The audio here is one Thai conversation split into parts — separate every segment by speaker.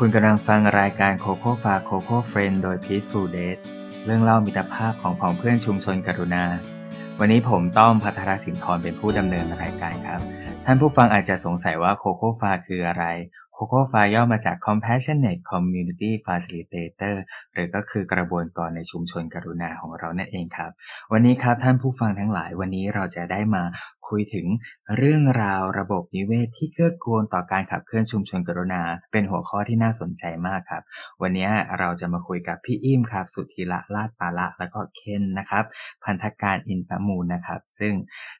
Speaker 1: คุณกำลังฟังรายการโคโค่ฟาโคโค่เฟรนโดย Peaceful Date เรื่องเล่ามิตรภาพของผองเพื่อนชุมชนกรุณา วันนี้ผมต้อมพัทรสินทรเป็นผู้ดำเนินรายการครับ ท่านผู้ฟังอาจจะสงสัยว่าโคโค่ฟาคืออะไร โคโค่ฟาย่อมาจาก Compassionate Community Facilitator หรือก็คือกระบวนการในชุมชนกรุณาของเรานั่นเองครับ วันนี้ครับท่านผู้ฟังทั้งหลายวันนี้เราจะได้มาคุยถึงเรื่องราวระบบนิเวศที่เกื้อกูลต่อการขับเคลื่อนชุมชนกรุณา เป็นหัวข้อที่น่าสนใจมากครับ วันนี้เราจะมาคุยกับพี่อิ่มครับ สุธีละลาดปาละแล้วก็เคนนะครับ พันธการอินประมูลนะครับ ซึ่ง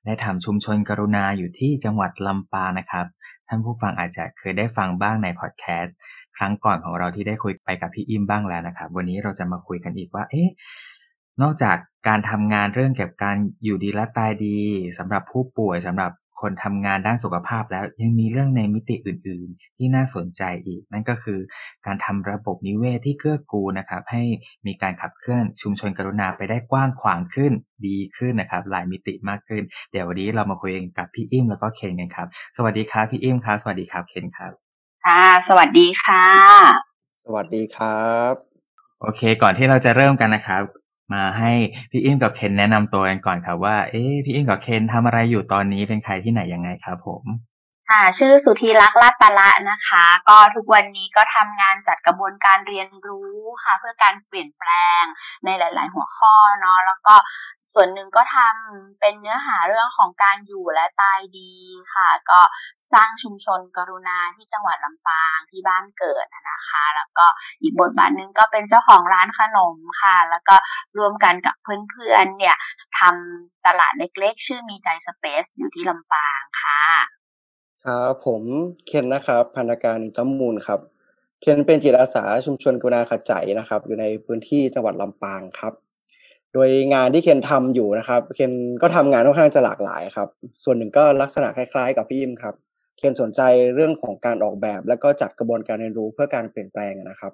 Speaker 1: ได้ทำชุมชนกรุณาอยู่ที่จังหวัดลำปางนะครับานผู้ฟังอาจจะเคยได้ฟังบ้างในพอดแคสต์ครั้งก่อนของเราที่ได้คุยไปกับพี่อิมบ้างแล้วนะครับ วันนี้เราจะมาคุยกันอีกว่า เอ๊ะนอกจากการทำงานเรื่องเกี่ยวกับการอยู่ดีและตายดีสำหรับผู้ป่วยสำหรับ คนทำงานด้านสุขภาพแล้วยังมีเรื่องในมิติอื่น ๆ ที่น่าสนใจอีก นั่นก็คือการทำระบบนิเวศที่เกื้อกูลนะครับ ให้มีการขับเคลื่อนชุมชนกรุณาไปได้กว้างขวางขึ้นดีขึ้นนะครับ หลายมิติมากขึ้น เดี๋ยววันนี้เรามาคุยกันกับพี่อิ่มแล้วก็เคนกันครับ สวัสดีครับพี่อิ่มครับสวัสดีครับเคนครับ
Speaker 2: ค่ะสวัสดีค่ะ
Speaker 3: สวัสดีครับ
Speaker 1: โอเค ก่อนที่เราจะเริ่มกันนะครับ มาให้พี่อิมกับเคนแนะนำตัวกันก่อนครับว่า เอ๊พี่อิมกับเคนทำอะไรอยู่ตอนนี้เป็นใครที่ไหนยังไงครับผม
Speaker 2: ค่ะชื่อสุธีรักษ์ลาดปละนะคะ ก็ทุกวันนี้ก็ทำงานจัดกระบวนการเรียนรู้ค่ะ เพื่อการเปลี่ยนแปลงในหลาย ๆ หัวข้อเนาะแล้วก็ส่วนหนึ่งก็ทำเป็นเนื้อหาเรื่องของการอยู่และตายดีค่ะ ก็สร้างชุมชนกรุณาที่จังหวัดลำปางที่บ้านเกิดนะคะ แล้วก็อีกบทบาทหนึ่งก็เป็นเจ้าของร้านขนมค่ะ แล้วก็ร่วมกันกับเพื่อน ๆ เนี่ยทำตลาดเล็ก ๆ ชื่อมีใจสเปซอยู่ที่ลำปางค่ะ
Speaker 3: ครับผมเคนนะครับพันธการอินตมูลครับ เคนเป็นจิตอาสาชุมชนกุณาขจายนะครับ อยู่ในพื้นที่จังหวัดลำปางครับ โดยงานที่เคนทำอยู่นะครับ เคนก็ทำงานค่อนข้างจะหลากหลายครับ ส่วนหนึ่งก็ลักษณะคล้ายๆ กับพี่อิมครับ เคนสนใจเรื่องของการออกแบบ และก็จัดกระบวนการเรียนรู้เพื่อการเปลี่ยนแปลงนะครับ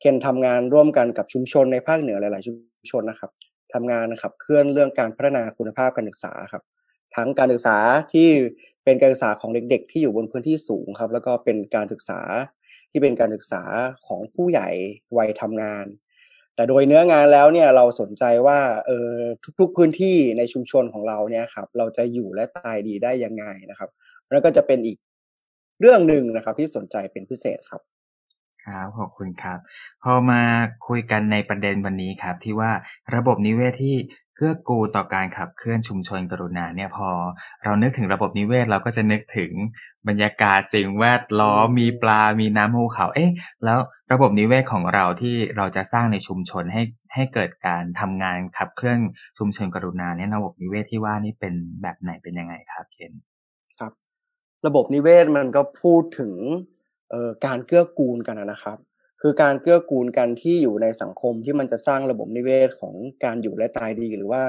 Speaker 3: เคนทำงานร่วมกันกับชุมชนในภาคเหนือหลาย ๆ ชุมชนนะครับทำงานขับเคลื่อนเรื่องการพัฒนาคุณภาพการศึกษาครับทั้งการศึกษาที่ เป็นการศึกษาของเด็ก ๆ ที่อยู่บนพื้นที่สูงครับ แล้วก็เป็นการศึกษาที่เป็นการศึกษาของผู้ใหญ่วัยทำงาน แต่โดยเนื้องานแล้วเนี่ยเราสนใจว่าเออทุกๆพื้นที่ในชุมชนของเราเนี่ยครับเราจะอยู่และตายดีได้ยังไงนะครับแล้วก็จะเป็นอีกเรื่องหนึ่งนะครับ ที่สนใจเป็นพิเศษครับ
Speaker 1: ครับขอบคุณครับ พอมาคุยกันในประเด็นวันนี้ครับ ที่ว่าระบบนิเวศที่ กื้อกูลต่อการขับเคลื่อนชุมชนกรุณาเนี่ยพอ เรานึกถึงระบบนิเวศเราก็จะนึกถึงบรรยากาศสิ่งแวดล้อมมีปลา มีน้ำภูเขา เอ๊ะ แล้วระบบนิเวศของเราที่เราจะสร้างในชุมชนให้ให้เกิดการทำงานขับเคลื่อนชุมชนกรุณาเนี่ยระบบนิเวศที่ว่านี่เป็นแบบไหนเป็นยังไงครับเคน
Speaker 3: ครับ ระบบนิเวศมันก็พูดถึงการเกื้อกูลกันนะครับ คือการเกื้อกูลกันที่อยู่ในสังคมที่มันจะสร้างระบบนิเวศของการอยู่และตายดี หรือว่า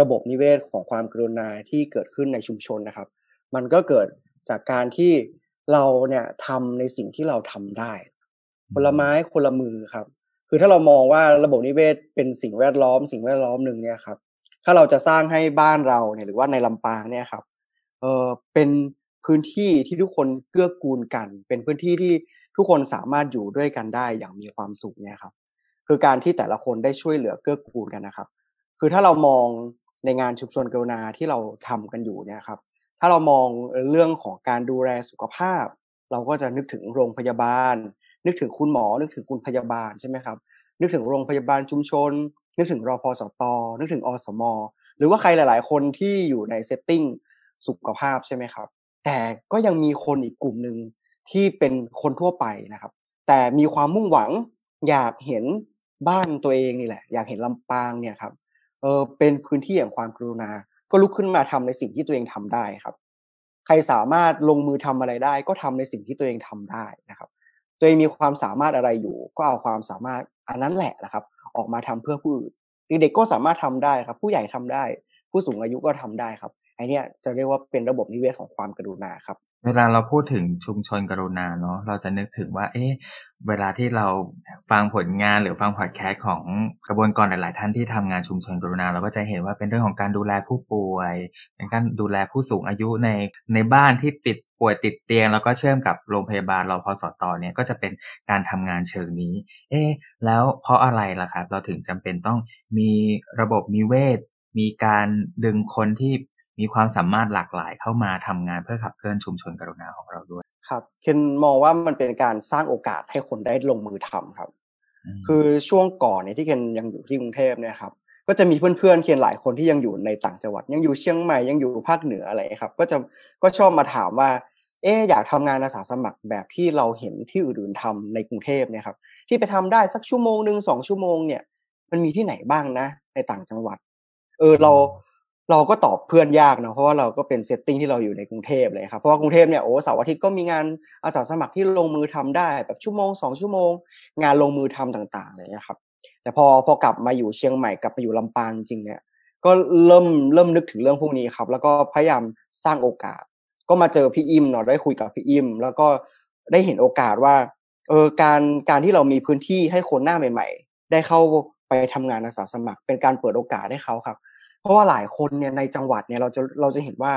Speaker 3: ระบบนิเวศของความกรุณาที่เกิดขึ้นในชุมชนนะครับ มันก็เกิดจากการที่เราเนี่ยทำในสิ่งที่เราทำได้คนละไม้คนละมือครับ คือถ้าเรามองว่าระบบนิเวศเป็นสิ่งแวดล้อม สิ่งแวดล้อมหนึ่งเนี่ยครับ ถ้าเราจะสร้างให้บ้านเราเนี่ยหรือว่าในลำปางเนี่ยครับเออเป็น พื้นที่ที่ทุกคนเกื้อกูลกัน เป็นพื้นที่ที่ทุกคนสามารถอยู่ด้วยกันได้อย่างมีความสุขเนี่ยครับ คือการที่แต่ละคนได้ช่วยเหลือเกื้อกูลกันนะครับ คือถ้าเรามองในงานชุมชนกรุณาที่เราทำกันอยู่เนี่ยครับ ถ้าเรามองเรื่องของการดูแลสุขภาพ เราก็จะนึกถึงโรงพยาบาล นึกถึงคุณหมอ นึกถึงคุณพยาบาลใช่ไหมครับ นึกถึงโรงพยาบาลชุมชน นึกถึงรอพอสตนึกถึงอสม หรือว่าใครหลาย ๆ คนที่อยู่ใน setting สุขภาพใช่ไหมครับ แต่ก็ยังมีคนอีกกลุ่มหนึ่งที่เป็นคนทั่วไปนะครับ แต่มีความมุ่งหวังอยากเห็นบ้านตัวเองนี่แหละ อยากเห็นลำปางเนี่ยครับเออเป็นพื้นที่แห่งความกรุณา ก็ลุกขึ้นมาทำในสิ่งที่ตัวเองทำได้ครับ ใครสามารถลงมือทำอะไรได้ ก็ทำในสิ่งที่ตัวเองทำได้นะครับ ตัวเองมีความสามารถอะไรอยู่ ก็เอาความสามารถอันนั้นแหละนะครับ ออกมาทำเพื่อผู้อื่นเด็กๆก็สามารถทำได้ครับ ผู้ใหญ่ทำได้ ผู้สูงอายุก็ทำได้ครับ ไอเนี้ยจะเรียกว่าเป็นระบบนิเวศของความกรุณาครับ
Speaker 1: เวลาเราพูดถึงชุมชนกรุณาเนาะเราจะนึกถึงว่า เอ๊ะเวลาที่เราฟังผลงานหรือฟังพอดแคสต์ของกระบวนการหลาย ๆ ท่านที่ทำงานชุมชนกรุณา เราก็จะเห็นว่าเป็นเรื่องของการดูแลผู้ป่วยเป็นการดูแลผู้สูงอายุในในบ้านที่ติดป่วยติดเตียง แล้วก็เชื่อมกับโรงพยาบาลเรอพอสอตอเนี่ยก็จะเป็นการทำงานเชิงนี้ เอ๊ะแล้วเพราะอะไรล่ะครับ เราถึงจำเป็นต้องมีระบบนิเวศมีการดึงคนที่ มีความสามารถหลากหลายเข้ามาทำงานเพื่อขับเคลื่อนชุมชนกรุณาของเราด้วย
Speaker 3: ครับเคนมองว่ามันเป็นการสร้างโอกาสให้คนได้ลงมือทำครับ คือช่วงก่อนเนี่ยที่เคนยังอยู่ที่กรุงเทพเนี่ยครับก็จะมีเพื่อนๆเคนหลายคนที่ยังอยู่ในต่างจังหวัด ยังอยู่เชียงใหม่ยังอยู่ภาคเหนืออะไรครับ ก็จะก็ชอบมาถามว่า เอ๊อยากทำงานอาสาสมัครแบบที่เราเห็นที่อื่นๆทำในกรุงเทพเนี่ยครับที่ไปทำได้สักชั่วโมงหนึ่งสองชั่วโมงเนี่ย มันมีที่ไหนบ้างนะ ในต่างจังหวัด เออเรา เราก็ตอบเพื่อนยากนะเพราะว่าเราก็เป็นเซตติ้งที่เราอยู่ในกรุงเทพเลยครับเพราะว่ากรุงเทพเนี่ยโอ้เสาร์อาทิตย์ก็มีงานอาสาสมัครที่ลงมือทำได้แบบชั่วโมงสองชั่วโมง งานลงมือทำต่างๆเลยนะครับ แต่พอพอกลับมาอยู่เชียงใหม่กลับไปอยู่ลำปางจริงเนี่ยก็เริ่มเริ่มนึกถึงเรื่องพวกนี้ครับ แล้วก็พยายามสร้างโอกาส ก็มาเจอพี่อิมเนาะได้คุยกับพี่อิม แล้วก็ได้เห็นโอกาสว่าเออการการที่เรามีพื้นที่ให้คนหน้าใหม่ ๆ ได้เข้าไปทำงานอาสาสมัคร เป็นการเปิดโอกาสให้เขาครับ ราะว่าหลายคนเนี่ยในจังหวัดเนี่ยเราจะเราจะเห็นว่า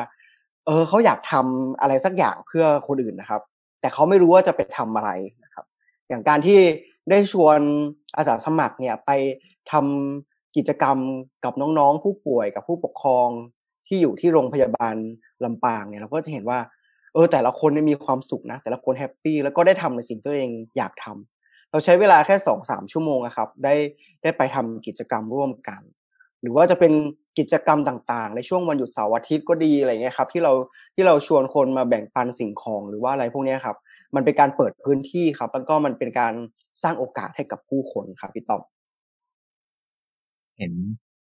Speaker 3: เออเขาอยากทำอะไรสักอย่างเพื่อคนอื่นนะครับ แต่เขาไม่รู้ว่าจะไปทำอะไรนะครับ อย่างการที่ได้ชวนอาสาสมัครเนี่ยไปทำกิจกรรมกับน้องๆ ผู้ป่วยกับผู้ปกครองที่อยู่ที่โรงพยาบาลลำปางเนี่ยเราก็จะเห็นว่าเออแต่ละคนมีความสุขนะ แต่ละคนแฮปปี้แล้วก็ได้ทำในสิ่งตัวเองอยากทำเราใช้เวลาแค่สองสามชั่วโมงนะครับ ได้ได้ไปทำกิจกรรมร่วมกัน หรือว่าจะเป็นกิจกรรมต่างๆ ในช่วงวันหยุดเสาร์อาทิตย์ก็ดีอะไรเงี้ยครับที่เราที่เราชวนคนมาแบ่งปันสิ่งของหรือว่าอะไรพวกนี้ครับ มันเป็นการเปิดพื้นที่ครับ แล้วก็มันเป็นการสร้างโอกาสให้กับผู้คนครับพี่ต้อม
Speaker 1: เห็น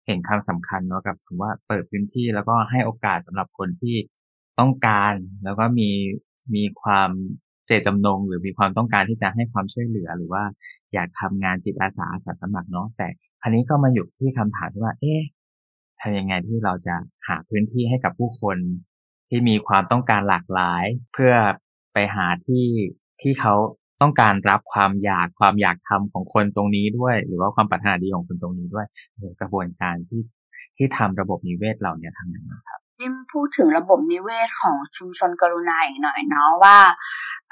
Speaker 1: เห็นคำสำคัญเนาะกับคำว่าเปิดพื้นที่แล้วก็ให้โอกาสสำหรับคนที่ต้องการ แล้วก็มีมีความเจตจำนง หรือมีความต้องการที่จะให้ความช่วยเหลือหรือว่าอยากทำงานจิตอาสาอาสาสมัครเนาะแต่ อันนี้ก็มาอยู่ที่คำถามที่ว่า เอ๊ะทำยังไงที่เราจะหาพื้นที่ให้กับผู้คนที่มีความต้องการหลากหลาย เพื่อไปหาที่ที่เขาต้องการรับความอยากความอยากทำของคนตรงนี้ด้วย หรือว่าความปรารถนาดีของคนตรงนี้ด้วยกระบวนการที่ที่ทำระบบนิเวศเหล่านี้ทำยังไงครับ
Speaker 2: ยิ่พูดถึงระบบนิเวศของชุมชนกรุณาอีกหน่อยเนาะว่า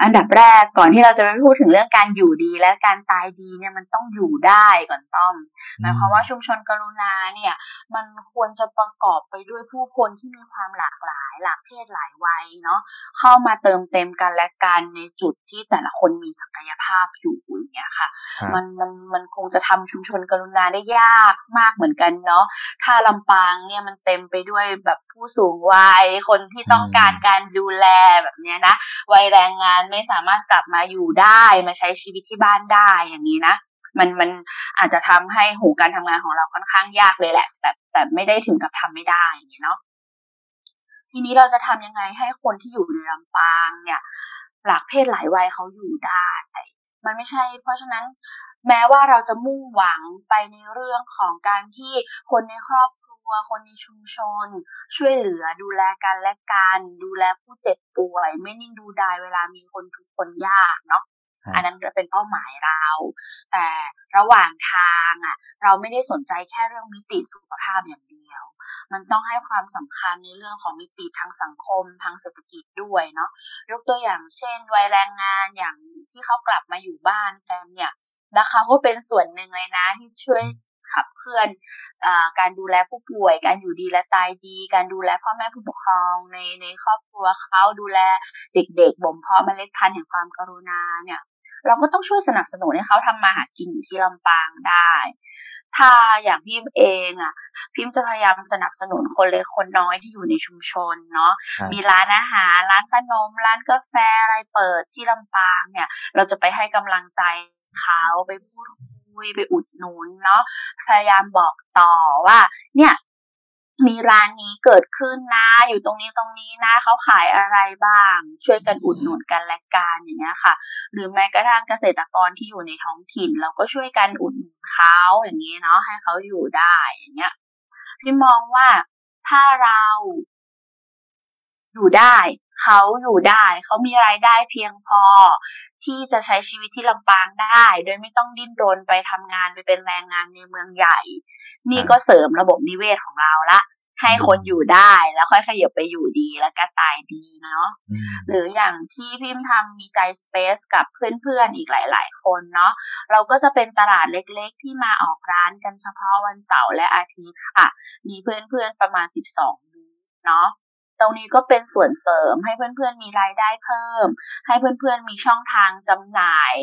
Speaker 2: อันดับแรกก่อนที่เราจะไปพูดถึงเรื่องการอยู่ดีและการตายดีเนี่ยมันต้องอยู่ได้ก่อนต้อมหมายความว่าชุมชนกรุณาเนี่ย มันควรจะประกอบไปด้วยผู้คนที่มีความหลากหลาย หลากเพศหลายวัยเนาะเข้ามาเติมเต็มกันและกันในจุดที่แต่ละคนมีศักยภาพอยู่อย่างเงี้ยค่ะ มันมันมันคงจะทำชุมชนกรุณาได้ยากมากเหมือนกันเนาะถ้าลำปางเนี่ยมันเต็มไปด้วยแบบผู้สูงวัยคนที่ต้องการการดูแลแบบเนี้ยนะวัยแรงงานไม่สามารถกลับมาอยู่ได้มาใช้ชีวิตที่บ้านได้อย่างนี้นะมันมันอาจจะทำให้หูการทำงานของเราค่อนข้างยากเลยแหละ แต่แต่ไม่ได้ถึงกับทำไม่ได้อย่างนี้เนาะทีนี้เราจะทำยังไงให้คนที่อยู่ในลำปางเนี่ย หลากเพศหลายวัยเขาอยู่ได้ มันไม่ใช่ เพราะฉะนั้นแม้ว่าเราจะมุ่งหวังไปในเรื่องของการที่คนในครอบ ว คนในชุมชน ช่วยเหลือดูแลกันและกันดูแลผู้เจ็บป่วย ไม่นิ่งดูดายเวลามีคนทุกคนยากเนาะอันนั้นจะเป็นเป้าหมายเรา แต่ระหว่างทางอะ เราไม่ได้สนใจแค่เรื่องมิติสุขภาพอย่างเดียว มันต้องให้ความสำคัญในเรื่องของมิติทางสังคมทางเศรษฐกิจด้วยเนาะยกตัวอย่างเช่นวัยแรงงานอย่างที่เขากลับมาอยู่บ้านกันเนี่ยนะคะก็เป็นส่วนหนึ่งเลยนะที่ช่วย ขับเคลื่อนอการดูแลผู้ป่วย การอยู่ดีและตายดี การดูแลพ่อแม่ผู้ปกครองในในครอบครัวเขาดูแลเด็กๆบ่มเพาะเมล็ดพันธุ์แห่งความกรุณาเนี่ย เราก็ต้องช่วยสนับสนุนให้เขาทำมาหากินอยู่ที่ลำปางได้ ถ้าอย่างพิมเองอะ พิมจะพยายามสนับสนุนคนเล็กคนน้อยที่อยู่ในชุมชนเนาะมีร้านอาหารร้านขนม ร้านกาแฟอะไรเปิดที่ลำปางเนี่ย เราจะไปให้กำลังใจเขาไปพูด คุยไปอุดหนุนเนาะพยายามบอกต่อว่า เนี่ยมีร้านนี้เกิดขึ้นนะ อยู่ตรงนี้ตรงนี้นะเขาขายอะไรบ้าง ช่วยกันอุดหนุนกันและกันอย่างเงี้ยค่ะ หรือแม้กระทั่งเกษตรกรที่อยู่ในท้องถิ่น เราก็ช่วยกันอุดหนุนเขาอย่างนี้เนาะให้เขาอยู่ได้อย่างเงี้ยพี่มองว่าถ้าเราอยู่ได้ เขาอยู่ได้ เขามีรายได้เพียงพอ ที่จะใช้ชีวิตที่ลำปางได้ โดยไม่ต้องดิ้นรนไปทำงานไปเป็นแรงงานในเมืองใหญ่ นี่ก็เสริมระบบนิเวศของเราละให้คนอยู่ได้แล้วค่อยขยับไปอยู่ดีแล้วก็ตายดีเนาะ
Speaker 1: อืม
Speaker 2: หรืออย่างที่พิมพ์ทำมีใจสเปซกับเพื่อนๆอีกหลาย ๆ คนเนาะเราก็จะเป็นตลาดเล็กๆ ที่มาออกร้านกันเฉพาะวันเสาร์และอาทิตย์ค่ะ มีเพื่อนๆประมาณ12บูธเนาะ ตรงนี้ก็เป็นส่วนเสริมให้เพื่อนๆมีรายได้เพิ่ม ให้เพื่อนๆมีช่องทางจำหน่าย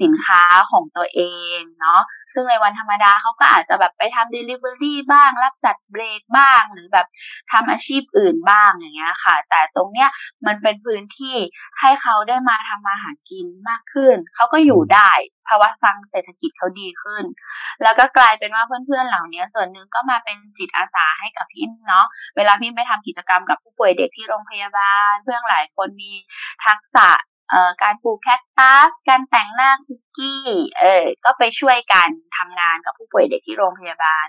Speaker 2: สินค้าของตัวเองเนาะซึ่งในวันธรรมดาเขาก็อาจจะแบบไปทำ Delivery บ้าง รับจัดเบรกบ้าง หรือแบบทำอาชีพอื่นบ้างอย่างเงี้ยค่ะ แต่ตรงเนี้ยมันเป็นพื้นที่ให้เขาได้มาทำมาหากินมากขึ้น เขาก็อยู่ได้ภาวะฟังเศรษฐกิจเขาดีขึ้น แล้วก็กลายเป็นว่าเพื่อนๆเหล่านี้ส่วนหนึ่งก็มาเป็นจิตอาสาให้กับพิมเนาะเวลาพิมไปทำกิจกรรมกับผู้ป่วยเด็กที่โรงพยาบาล เพื่อนหลายคนมีทักษะ เอ่อการปลูกแคคตัสการแต่งหน้าคุกกี้เออก็ไปช่วยกันทำงานกับผู้ป่วยเด็กที่โรงพยาบาล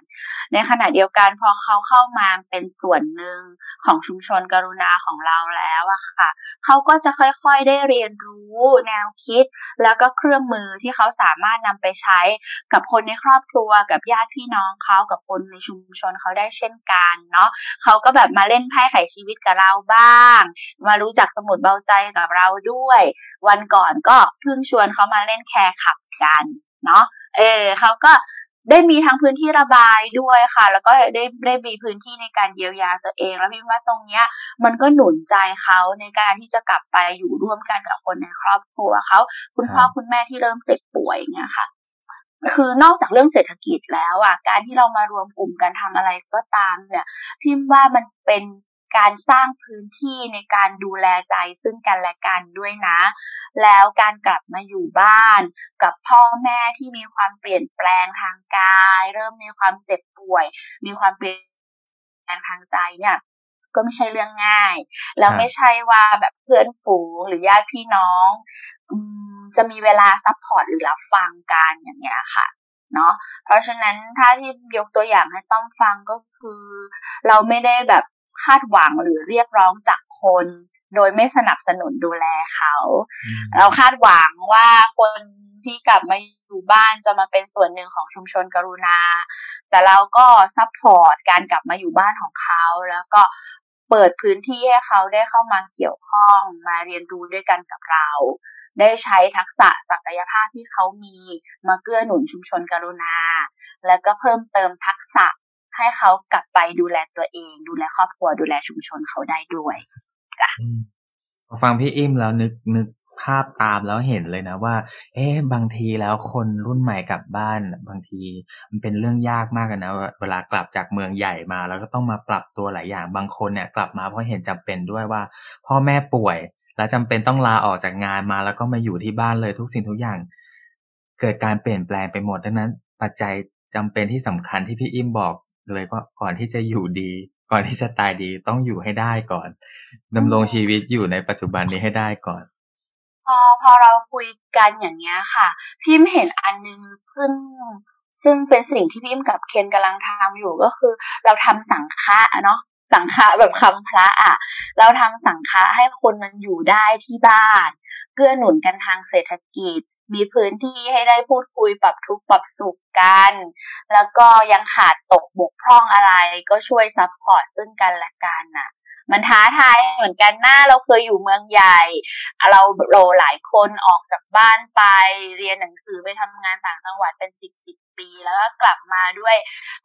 Speaker 2: ในขณะเดียวกันพอเขาเข้ามาเป็นส่วนหนึ่งของชุมชนกรุณาของเราแล้วอะค่ะเขาก็จะค่อยๆได้เรียนรู้แนวคิด แล้วก็เครื่องมือที่เขาสามารถนำไปใช้กับคนในครอบครัวกับญาติพี่น้องเขากับคนในชุมชนเขาได้เช่นกันเนาะเขาก็แบบมาเล่นไพ่ไขชีวิตกับเราบ้าง มารู้จักสมุดเบาใจกับเราด้วยวันก่อนก็เพิ่งชวนเขามาเล่นแคร์ขับกันเนาะเออเขาก็ได้มีทั้งพื้นที่ระบายด้วยค่ะ แล้วก็ได้ได้มีพื้นที่ในการเยียวยาตัวเอง แล้วพี่ว่าตรงเนี้ย มันก็หนุนใจเขาในการที่จะกลับไปอยู่ร่วมกันกับคนในครอบครัวเขาคุณพ่อ
Speaker 1: คุ
Speaker 2: ณแม่ที่เริ่มเจ็บป่วยอย่างเงี้ยค่ะ คือนอกจากเรื่องเศรษฐกิจแล้วอะการที่เรามารวมกลุ่มกันทำอะไรก็ตามเนี่ย พิมพ์ว่ามันเป็น การสร้างพื้นที่ในการดูแลใจซึ่งกันและกันด้วยนะ แล้วการกลับมาอยู่บ้าน กับพ่อแม่ที่มีความเปลี่ยนแปลงทางกาย เริ่มมีความเจ็บป่วย มีความเปลี่ยนแปลงทางใจเนี่ยก็ไม่ใช่เรื่องง่าย แล้วไม่ใช่ว่าแบบเพื่อนฝูงหรือญาติพี่น้องจะมีเวลา support หรือรับฟังกันอย่างเงี้ยค่ะเนาะเพราะฉะนั้นถ้าที่ยกตัวอย่างให้ต้องฟังก็คือ เราไม่ได้แบบ คาดหวังหรือเรียกร้องจากคน โดยไม่สนับสนุนดูแลเขา
Speaker 1: อืม
Speaker 2: เราคาดหวังว่าคนที่กลับมาอยู่บ้านจะมาเป็นส่วนหนึ่งของชุมชนกรุณา แต่เราก็ support การกลับมาอยู่บ้านของเขาแล้วก็เปิดพื้นที่ให้เขาได้เข้ามาเกี่ยวข้องมาเรียนรู้ด้วยกันกับเรา ได้ใช้ทักษะศักยภาพที่เขามีมาเกื้อหนุนชุมชนกรุณา แล้วก็เพิ่มเติมทักษะ ให้เขากลับไปดูแลตัวเอง ดูแลครอบครัวดูแลชุมชนเขาได้ด้วย
Speaker 1: อืมพอฟังพี่อิ่มแล้วนึกนึกภาพตามแล้วเห็นเลยนะว่า เอ๊ะบางทีแล้วคนรุ่นใหม่กลับบ้าน บางทีมันเป็นเรื่องยากมากนะเวลากลับจากเมืองใหญ่มา แล้วก็ต้องมาปรับตัวหลายอย่างบางคนเนี่ยกลับมาเพราะเห็นจำเป็นด้วยว่า พ่อแม่ป่วย แล้วจำเป็นต้องลาออกจากงานมา แล้วก็มาอยู่ที่บ้านเลยทุกสิ่งทุกอย่าง เกิดการเปลี่ยนแปลงไปหมดดังนั้น ปัจจัยจำเป็นที่สำคัญที่พี่อิ่มบอก เลยว่าก่อนที่จะอยู่ดี ก่อนที่จะตายดีต้องอยู่ให้ได้ก่อนดำรงชีวิตอยู่ในปัจจุบันนี้ให้ได้ก่อน
Speaker 2: พอพอเราคุยกันอย่างเงี้ยค่ะ พิมเห็นอันนึงซึ่งซึ่งเป็นสิ่งที่พิมกับเคนกำลังทำอยู่ก็คือ เราทำสังฆะอะเนาะสังฆะแบบคำพระอะ เราทำสังฆะให้คนมันอยู่ได้ที่บ้าน เพื่อหนุนกันทางเศรษฐกิจ มีพื้นที่ให้ได้พูดคุยปรับทุกข์ปรับสุขกัน แล้วก็ยังขาดตกบกพร่องอะไรก็ช่วย support ซึ่งกันและกันน่ะ มันท้าทายเหมือนกันหน้าเราเคยอยู่เมืองใหญ่ เราโรหลายคนออกจากบ้านไปเรียนหนังสือไปทำงานต่างจังหวัดเป็นสิบสิบปีแล้วก็กลับมาด้วย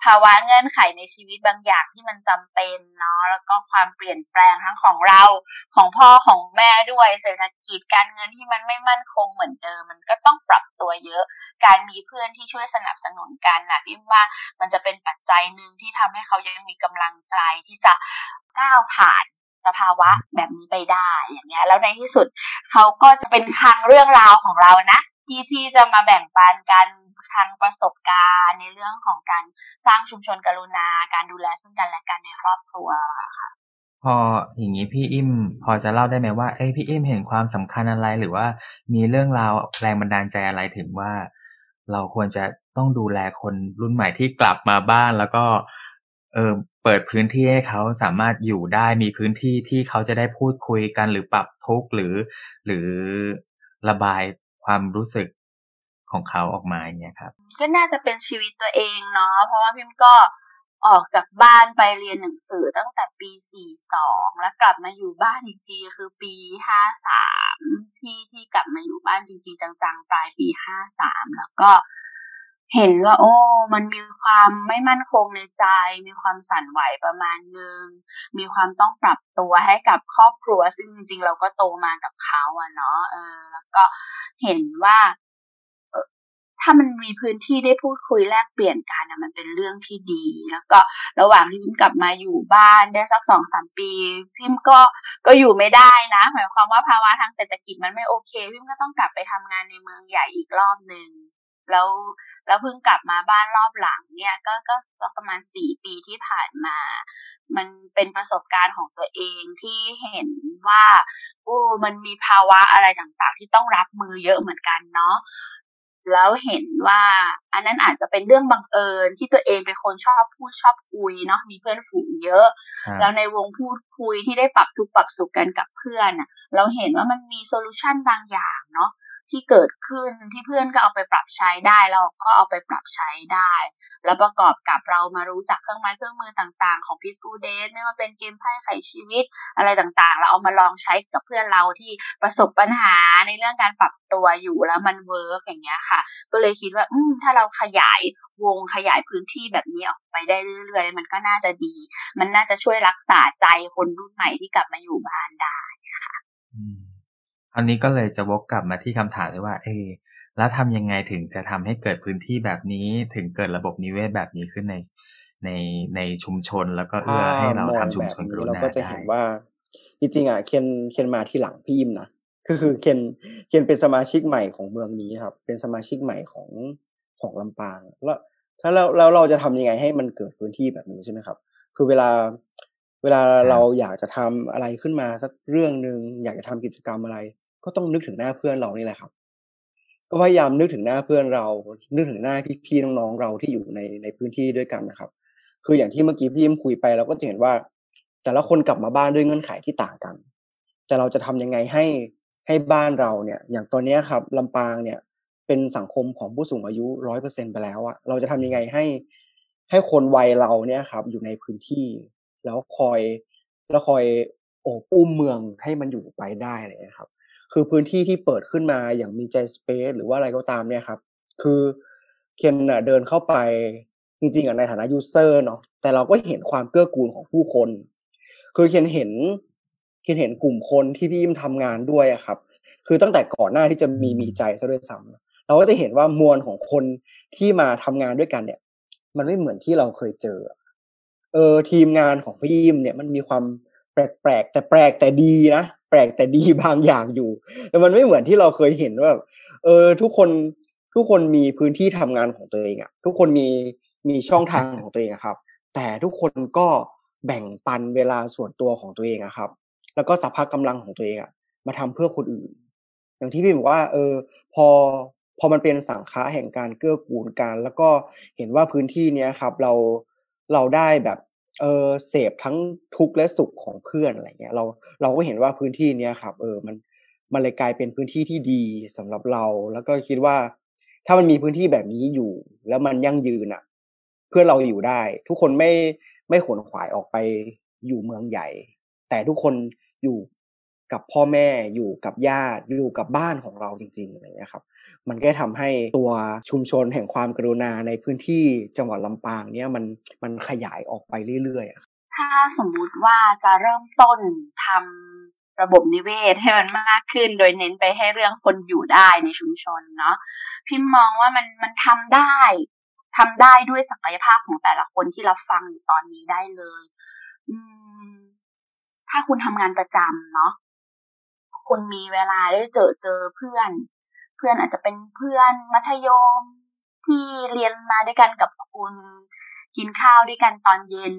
Speaker 2: ภาวะเงื่อนไขในชีวิตบางอย่างที่มันจำเป็นเนาะแล้วก็ความเปลี่ยนแปลงทั้งของเราของพ่อของแม่ด้วยเศรษฐกิจการเงินที่มันไม่มั่นคงเหมือนเดิมมันก็ต้องปรับตัวเยอะ การมีเพื่อนที่ช่วยสนับสนุนกันนะพี่ว่ามันจะเป็นปัจจัยหนึ่งที่ทำให้เขายังมีกำลังใจที่จะ ก้าวผ่านสภาวะแบบนี้ไปได้อย่างเงี้ย แล้วในที่สุดเขาก็จะเป็นคลังเรื่องราวของเรานะที่ที่จะมาแบ่งปันกันทางประสบการณ์ในเรื่องของการสร้างชุมชนกรุณา การดูแลซึ่งกันและกันในครอบครัวค่ะ
Speaker 1: พออย่างนี้พี่อิ่มพอจะเล่าได้ไหมว่าเอ้พี่อิ่มเห็นความสำคัญอะไรหรือว่ามีเรื่องราวแรงบันดาลใจอะไรถึงว่า เราควรจะต้องดูแลคนรุ่นใหม่ที่กลับมาบ้านแล้วก็เออ เปิดพื้นที่ให้เขาสามารถอยู่ได้มีพื้นที่ที่เขาจะได้พูดคุยกันหรือปรับทุกข์หรือ หรือระบายความรู้สึกของเขาออกมาเงี้ยครับ
Speaker 2: ก็น่าจะเป็นชีวิตตัวเองเนาะเพราะว่าพิมก็ออกจากบ้านไปเรียนหนังสือตั้งแต่ปี 42 แล้วกลับมาอยู่บ้านอีกทีคือปี 53 ที่ที่กลับมาอยู่บ้านจริงๆ จังๆ ปลายปี 53 แล้วก็ เห็นว่า โอ้ มันมีความไม่มั่นคงในใจ มีความสั่นไหวประมาณนึง มีความต้องปรับตัวให้กับครอบครัว ซึ่งจริงๆ เราก็โตมากับเขาอะเนาะเออ แล้วก็เห็นว่าถ้ามันมีพื้นที่ได้พูดคุยแลกเปลี่ยนกันนะมันเป็นเรื่องที่ดี แล้วก็ระหว่างที่พิมกลับมาอยู่บ้านได้สักสองสามปีพิมก็ก็อยู่ไม่ได้นะหมายความว่าภาวะทางเศรษฐกิจมันไม่โอเคพิมก็ต้องกลับไปทำงานในเมืองใหญ่อีกรอบหนึ่ง แล้วแล้วเพิ่งกลับมาบ้านรอบหลังเนี่ย ก็ก็ประมาณสี่ปีที่ผ่านมา มันเป็นประสบการณ์ของตัวเองที่เห็นว่าโอ้มันมีภาวะอะไรต่างๆ ที่ต้องรับมือเยอะเหมือนกันเนาะแล้วเห็นว่าอันนั้นอาจจะเป็นเรื่องบังเอิญที่ตัวเองเป็นคนชอบพูดชอบคุยเนาะมีเพื่อนฝูงเยอะ แล้วในวงพูดคุยที่ได้ปรับทุกปรับสุขกันกับเพื่อนเราเห็นว่ามันมีโซลูชันบางอย่างเนาะ ที่เกิดขึ้นที่เพื่อนก็เอาไปปรับใช้ได้เราก็เอาไปปรับใช้ได้ แล้วประกอบกับเรามารู้จักเครื่องไม้เครื่องมือต่างๆ ของพิทูเดสไม่ว่าเป็นเกมไพ่ไขชีวิตอะไรต่างๆ เราเอามาลองใช้กับเพื่อนเราที่ประสบปัญหาในเรื่องการปรับตัวอยู่แล้วมัน work อย่างเงี้ยค่ะ ก็เลยคิดว่า อืมถ้าเราขยายวงขยายพื้นที่แบบนี้ออกไปได้เรื่อยๆ มันก็น่าจะดี มันน่าจะช่วยรักษาใจคนรุ่นใหม่ที่กลับมาอยู่บ้านได้ ค่ะ
Speaker 1: อันนี้ก็เลยจะวกกลับมาที่คำถามเลยว่า เอแล้วทำยังไงถึงจะทำให้เกิดพื้นที่แบบนี้ถึงเกิดระบบนิเวศแบบนี้ขึ้นในในในชุมชนแล้วก็เอื้อให้เราทำชุมชนกรุณา
Speaker 3: เราก็จะเห็นว่าจริงๆอะเคนเคนมาที่หลังพี่ยิมนะก็คือเคนเคนเป็นสมาชิกใหม่ของเมืองนี้ครับ เป็นสมาชิกใหม่ของของลำปาง แล้วถ้าเราแล้วเราจะทำยังไงให้มันเกิดพื้นที่แบบนี้ใช่ไหมครับ คือเวลาเวลาเราอยากจะทำอะไรขึ้นมาสักเรื่องหนึ่งอยากจะทำกิจกรรมอะไร ก็ต้องนึกถึงหน้าเพื่อนเรานี่แหละครับ ก็พยายามนึกถึงหน้าเพื่อนเรา นึกถึงหน้าพี่ๆน้องๆเราที่อยู่ในในพื้นที่ด้วยกันนะครับ คืออย่างที่เมื่อกี้พี่ยิ้มคุยไปเราก็จะเห็นว่า แต่ละคนกลับมาบ้านด้วยเงื่อนไขที่ต่างกัน แต่เราจะทำยังไงให้ให้บ้านเราเนี่ย อย่างตอนนี้ครับลำปางเนี่ยเป็นสังคมของผู้สูงอายุร้อยเปอร์เซ็นไปแล้วอะเราจะทำยังไงให้ ให้คนวัยเราเนี่ยครับ อยู่ในพื้นที่ แล้วคอยแล้วคอยโอบอุ้มเมืองให้มันอยู่ไปได้เลยครับ คือพื้นที่ที่เปิดขึ้นมาอย่างมีใจสเปซหรือว่าอะไรก็ตามเนี่ยครับ คือเคนเดินเข้าไปจริงๆอะในฐานะยูเซอร์เนาะแต่เราก็เห็นความเกื้อกูลของผู้คน คือเคนเห็นเคนเห็นกลุ่มคนที่พี่ยิมทำงานด้วยอะครับ คือตั้งแต่ก่อนหน้าที่จะมีมีใจซะด้วยซ้ำเราก็จะเห็นว่ามวลของคนที่มาทำงานด้วยกันเนี่ย มันไม่เหมือนที่เราเคยเจอ เออทีมงานของพี่ยิมเนี่ยมันมีความแปลกๆแต่แปลกแต่ดีนะ แปลกแต่ดีบางอย่างอยู่แต่มันไม่เหมือนที่เราเคยเห็นว่าเออทุกคนทุกคนมีพื้นที่ทำงานของตัวเองอะทุกคนมีมีช่องทางของตัวเองครับ แต่ทุกคนก็แบ่งปันเวลาส่วนตัวของตัวเองอะครับ แล้วก็สัพพะกำลังของตัวเองอะมาทำเพื่อคนอื่น อย่างที่พี่บอกว่า เออ พอพอมันเป็นสังฆะแห่งการเกื้อกูลกัน แล้วก็เห็นว่าพื้นที่เนี้ยครับ เราเราได้แบบ เออเสพทั้งทุกข์และสุขของเพื่อนอะไรเงี้ยเราเราก็เห็นว่าพื้นที่เนี้ยครับ เออมันมันเลยกลายเป็นพื้นที่ที่ดีสำหรับเรา แล้วก็คิดว่า ถ้ามันมีพื้นที่แบบนี้อยู่ แล้วมันยั่งยืนอะ เพื่อเราอยู่ได้ ทุกคนไม่ไม่ขนขวายออกไปอยู่เมืองใหญ่ แต่ทุกคนอยู่ กับพ่อแม่อยู่กับญาติอยู่กับบ้านของเราจริงๆอะไรเงี้ยครับ มันก็ทำให้ตัวชุมชนแห่งความกรุณาในพื้นที่จังหวัดลำปางเนี่ยมันมันขยายออกไปเรื่อย
Speaker 2: ๆถ้าสมมุติว่าจะเริ่มต้นทำระบบนิเวศให้มันมากขึ้น โดยเน้นไปให้เรื่องคนอยู่ได้ในชุมชนเนาะพิมมองว่ามันมันทำได้ทำได้ด้วยศักยภาพของแต่ละคนที่รับฟังอยู่ตอนนี้ได้เลยอืมถ้าคุณทำงานประจำเนาะ คุณมีเวลาได้เจอเจอเพื่อน เพื่อนอาจจะเป็นเพื่อนมัธยมที่เรียนมาด้วยกันกับคุณกินข้าวด้วยกันตอนเย็น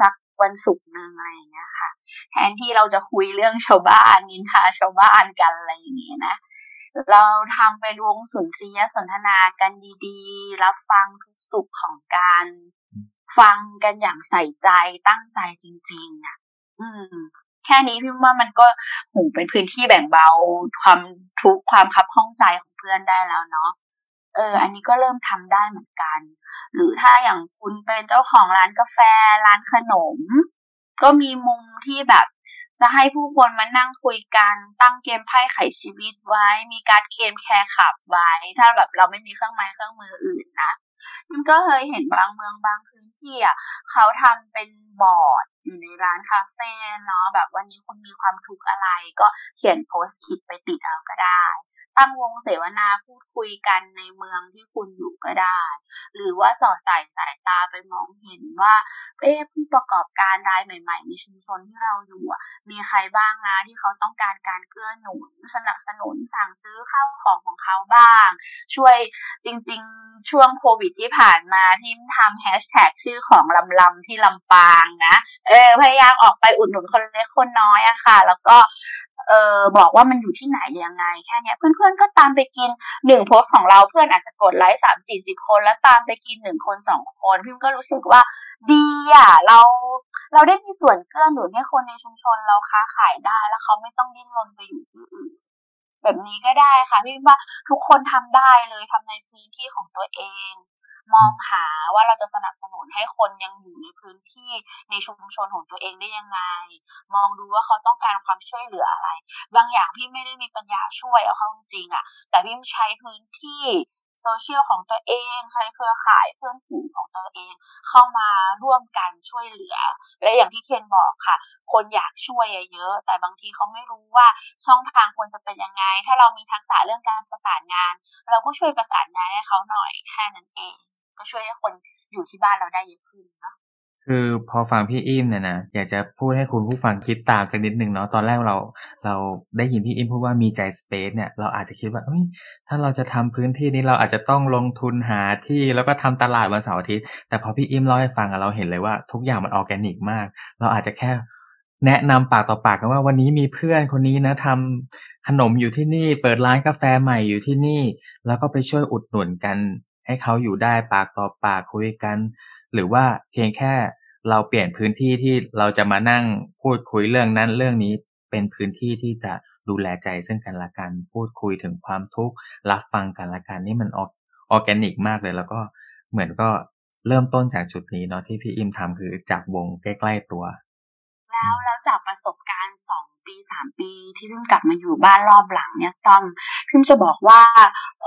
Speaker 2: สักวันศุกร์นึงอะไรอย่างเงี้ยค่ะ แทนที่เราจะคุยเรื่องชาวบ้านนินทาชาวบ้านกันอะไรอย่างเงี้ยนะเราทำเป็นวงสุนทรียสนทนากันดีๆ รับฟังทุกสุขของการฟังกันอย่างใส่ใจตั้งใจจริงๆอะ อืม แค่นี้พี่ว่ามันก็หูเป็นพื้นที่แบ่งเบาความทุกข์ความคับข้องใจของเพื่อนได้แล้วเนาะเออ อันนี้ก็เริ่มทำได้เหมือนกัน หรือถ้าอย่างคุณเป็นเจ้าของร้านกาแฟร้านขนม ก็มีมุมที่แบบ จะให้ผู้คนมานั่งคุยกันตั้งเกมไพ่ไขชีวิตไว้ มีการเกมแคร์ขับไว้ ถ้าแบบเราไม่มีเครื่องไม้เครื่องมืออื่นนะ มันก็เคยเห็นบางเมืองบางพื้นที่อะเขาทำเป็นบอร์ดอยู่ในร้านคาเฟ่เนาะแบบวันนี้คุณมีความทุกข์อะไร ก็เขียนโพสต์คิดไปติดเอาก็ได้ ตั้งวงเสวนาพูดคุยกันในเมืองที่คุณอยู่ก็ได้ หรือว่าสอดสายสายตาไปมองเห็นว่า เอ๊ผู้ประกอบการรายใหม่ ๆ ในชุมชนที่เราอยู่มีใครบ้างนะที่เขาต้องการการเกื้อหนุนสนับสนุนสั่งซื้อข้าวของของเขาบ้าง ช่วยจริง ๆ ช่วงโควิดที่ผ่านมาที่ทำแฮชแท็กชื่อของลำลำที่ลำปางนะ เออพยายามออกไปอุดหนุนคนเล็กคนน้อยอะค่ะ แล้วก็ เออบอกว่ามันอยู่ที่ไหนยังไงแค่นี้เพื่อนๆก็ตามไปกินหนึ่งโพสของเราเพื่อนอาจจะกดไลค์สามสี่สิบคน แล้วตามไปกินหนึ่งคนสองคนพี่ก็รู้สึกว่าดีอะเราเราได้มีส่วนเกื้อหนุนให้คนในชุมชนเราค้าขายได้แล้วเขาไม่ต้องดิ้นรนไปอยู่ที่อื่นแบบนี้ก็ได้ค่ะพี่ว่าทุกคนทำได้เลยทำในพื้นที่ของตัวเอง มองหาว่าเราจะสนับสนุนให้คนยังอยู่ในพื้นที่ในชุมชนของตัวเองได้ยังไง มองดูว่าเขาต้องการความช่วยเหลืออะไร บางอย่างพี่ไม่ได้มีปัญญาช่วยเอาเข้าจริงอะ แต่พี่ใช้พื้นที่โซเชียลของตัวเองใช้เครือข่ายเพื่อนฝูงของตัวเอง เข้ามาร่วมกันช่วยเหลือ และอย่างที่เคนบอกค่ะ คนอยากช่วยเยอะ แต่บางทีเขาไม่รู้ว่าช่องทางควรจะเป็นยังไง ถ้าเรามีทักษะเรื่องการประสานงาน เราก็ช่วยประสานงานให้เขาหน่อยแค่นั้นเอง ก็ช่วยให้คนอยู่ที่บ้านเราได้เยอะขึ้นเนาะ
Speaker 1: คือพอฟังพี่อิมเนี่ยนะอยากจะพูดให้คุณผู้ฟังคิดตามสักนิดหนึ่งเนาะตอนแรกเรา เราได้ยินพี่อิมพูดว่ามีใจสเปซเนี่ยเราอาจจะคิดว่าถ้าเราจะทำพื้นที่นี้เราอาจจะต้องลงทุนหาที่แล้วก็ทำตลาดวันเสาร์อาทิตย์แต่พอพี่อิมเล่าให้ฟังเราเห็นเลยว่าทุกอย่างมันออร์แกนิกมาก เราอาจจะแค่แนะนำปากต่อปากกันว่าวันนี้มีเพื่อนคนนี้นะทำขนมอยู่ที่นี่ เปิดร้านกาแฟใหม่อยู่ที่นี่ แล้วก็ไปช่วยอุดหนุนกัน ให้เขาอยู่ได้ปากต่อปากคุยกัน หรือว่าเพียงแค่เราเปลี่ยนพื้นที่ที่เราจะมานั่งพูดคุยเรื่องนั้นเรื่องนี้เป็นพื้นที่ที่จะดูแลใจซึ่งกันและกัน พูดคุยถึงความทุกข์รับฟังกันและกันนี่มันออร์แกนิกมากเลย แล้วก็เหมือนก็เริ่มต้นจากจุดนี้เนาะที่พี่อิมทำคือจับวงใกล้ ๆตัว
Speaker 2: แล้วแล้วจากประสบการณ์สอง ปีสามปีที่พิ่งกลับมาอยู่บ้านรอบหลังเนี่ยต้อมพิ่งจะบอกว่า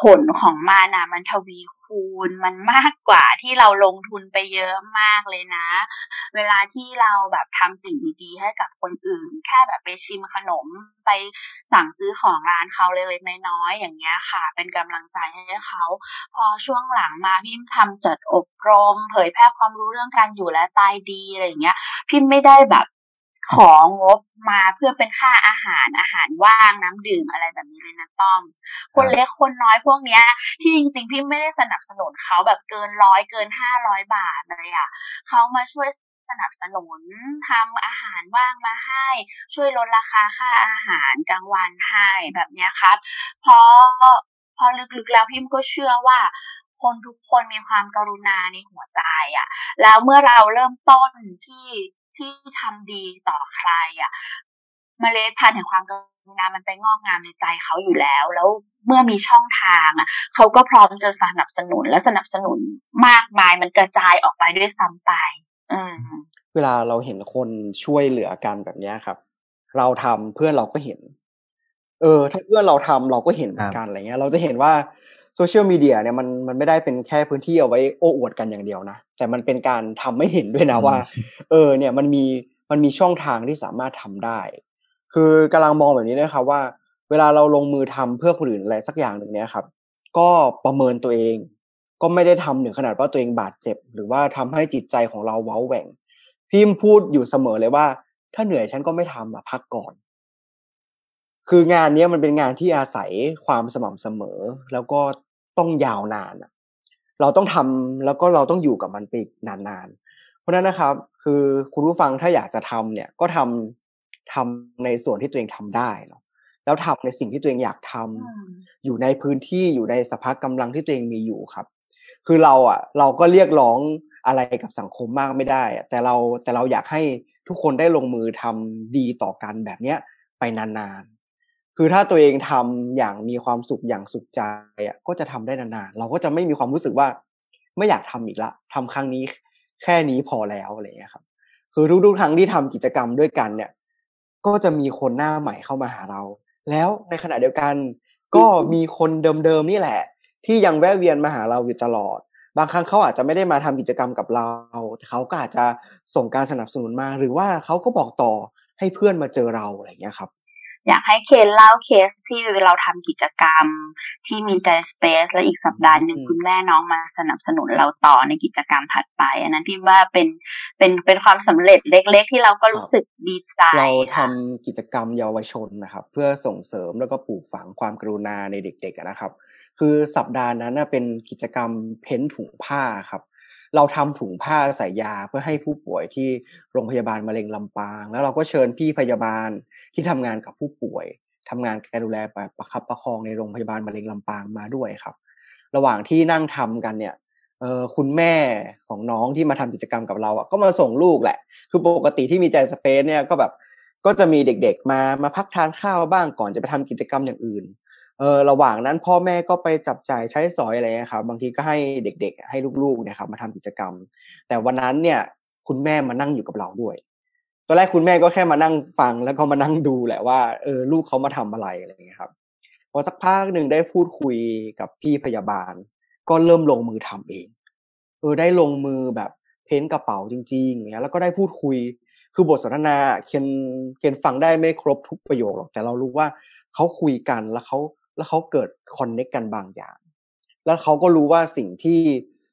Speaker 2: ผลของมันนะมันทวีคูณมันมากกว่าที่เราลงทุนไปเยอะมากเลยนะ เวลาที่เราแบบทำสิ่งดีๆให้กับคนอื่น แค่แบบไปชิมขนมไปสั่งซื้อของร้านเขาเลยๆน้อยๆอย่างเงี้ยค่ะ เป็นกำลังใจให้เขา พอช่วงหลังมาพิมทำจัดอบรม เผยแพร่ความรู้เรื่องการอยู่และตายดีอะไรอย่างเงี้ยพิมไม่ได้แบบ ของบมาเพื่อเป็นค่าอาหารอาหารว่างน้ำดื่มอะไรแบบนี้เลยนะต้อม คนเล็กคนน้อยพวกเนี้ย ที่จริงๆพี่ไม่ได้สนับสนุนเขาแบบเกินร้อยเกินห้าร้อยบาทเลยอะเขามาช่วยสนับสนุนทำอาหารว่างมาให้ ช่วยลดราคาค่าอาหารกลางวันให้แบบเนี้ยครับพอพอลึกๆแล้วพิมก็เชื่อว่า คนทุกคนมีความกรุณาในหัวใจอะ่ะ แล้วเมื่อเราเริ่มต้นที่ ที่ทำดีต่อใครอะ่ะเมล็ดพันธุ์แห่งความกรุณามันไปงอกงามในใจเขาอยู่แล้ว แล้วเมื่อมีช่องทางอะเขาก็พร้อมจะสนับสนุนและสนับสนุนมากมายมันกระจายออกไปด้วยซ้ำไปอืม
Speaker 3: เวลาเราเห็นคนช่วยเหลือกันแบบนี้ครับ เราทำเพื่อนเราก็เห็น เออ ถ้าเพื่อนเราทำเราก็เห็นเหมือนกันอะไรเงี้ย เราจะเห็นว่าโซเชียลมีเดียเนี่ยมันมันไม่ได้เป็นแค่พื้นที่เอาไว้โอ้อวดกันอย่างเดียวนะ แต่มันเป็นการทำไม่เห็นด้วยนะว่า เออ เนี่ยมันมีมันมีช่องทางที่สามารถทำได้ คือกำลังมองแบบนี้นะครับว่า เวลาเราลงมือทำเพื่อคนอื่นอะไรสักอย่างหนึ่งเนี่ยครับ ก็ประเมินตัวเอง ก็ไม่ได้ทำถึงขนาดว่าตัวเองบาดเจ็บ หรือว่าทำให้จิตใจของเราเว้าแหว่งพิมพูดอยู่เสมอเลยว่า ถ้าเหนื่อยฉันก็ไม่ทำอะพักก่อน คืองานนี้มันเป็นงานที่อาศัยความสม่ำเสมอ แล้วก็ต้องยาวนานอะ เราต้องทำแล้วก็เราต้องอยู่กับมันไปนานๆ เพราะนั้นนะครับ คือคุณผู้ฟังถ้าอยากจะทำเนี่ยก็ทำทำในส่วนที่ตัวเองทำได้เนาะแล้วทำในสิ่งที่ตัวเองอยากทำอยู่ในพื้นที่อยู่ในสภาพกำลังที่ตัวเองมีอยู่ครับ คือเราอะ เราก็เรียกร้องอะไรกับสังคมมากไม่ได้ แต่เราแต่เราอยากให้ทุกคนได้ลงมือทำดีต่อกันแบบเนี้ยไปนานๆ คือถ้าตัวเองทำอย่างมีความสุขอย่างสุขใจอะก็จะทำได้นานๆเราก็จะไม่มีความรู้สึกว่า ไม่อยากทำอีกละทำครั้งนี้แค่นี้พอแล้วอะไรเงี้ยครับ คือทุกๆครั้งที่ทำกิจกรรมด้วยกันเนี่ย ก็จะมีคนหน้าใหม่เข้ามาหาเรา แล้วในขณะเดียวกัน ก็มีคนเดิมๆนี่แหละ ที่ยังแวะเวียนมาหาเราอยู่ตลอด บางครั้งเขาอาจจะไม่ได้มาทำกิจกรรมกับเราแต่เขาก็อาจจะส่งการสนับสนุนมา หรือว่าเขาก็บอกต่อให้เพื่อนมาเจอเราอะไรเงี้ยครับ
Speaker 2: อยากให้เคนเล่าเคสที่เราทำกิจกรรม ที่มีใจสเปซและอีกสัปดาห์หนึ่งคุณแม่น้องมาสนับสนุนเราต่อในกิจกรรมถัดไป อันนั้นพี่ว่าเป็นเป็นเป็นความสำเร็จเล็ก ๆ ที่เราก็รู้สึกดีใจ
Speaker 3: เราทำกิจกรรมเยาวชนนะครับ เพื่อส่งเสริมแล้วก็ปลูกฝังความกรุณาในเด็ก ๆนะครับ คือสัปดาห์นั้นเป็นกิจกรรมเพ้นถุงผ้าครับ เราทำถุงผ้าใส่ยาเพื่อให้ผู้ป่วยที่โรงพยาบาลมะเร็งลำปาง แล้วเราก็เชิญพี่พยาบาลที่ทำงานกับผู้ป่วยทำงานการดูแลแบบประคับประคองในโรงพยาบาลมะเร็งลำปางมาด้วยครับ ระหว่างที่นั่งทำกันเนี่ยเออคุณแม่ของน้องที่มาทำกิจกรรมกับเราอะก็มาส่งลูกแหละ คือปกติที่มีใจสเปซเนี่ยก็แบบก็จะมีเด็กๆมามาพักทานข้าวบ้างก่อนจะไปทำกิจกรรมอย่างอื่น เออระหว่างนั้นพ่อแม่ก็ไปจับจ่ายใช้สอยอะไรนะครับบางทีก็ให้เด็กๆ ให้ลูกๆนี่ยครับมาทำกิจกรรม แต่วันนั้นเนี่ยคุณแม่มานั่งอยู่กับเราด้วยตอนแรกคุณแม่ก็แค่มานั่งฟังแล้วก็มานั่งดูแหละว่าเออลูกเขามาทำอะไรอะไรเงี้ยครับพอสักพักหนึ่งได้พูดคุยกับพี่พยาบาล ก็เริ่มลงมือทำเอง เออได้ลงมือแบบเพ้นกระเป๋าจริงๆอย่างเงี้ยแล้วก็ได้พูดคุยคือบทสนทนาเคนเคนฟังได้ไม่ครบทุกประโยคหรอกแต่เรารู้ว่าเขาคุยกันแล้วเขา แล้วเขาเกิดคอนเน็กกันบางอย่าง แล้วเขาก็รู้ว่าสิ่งที่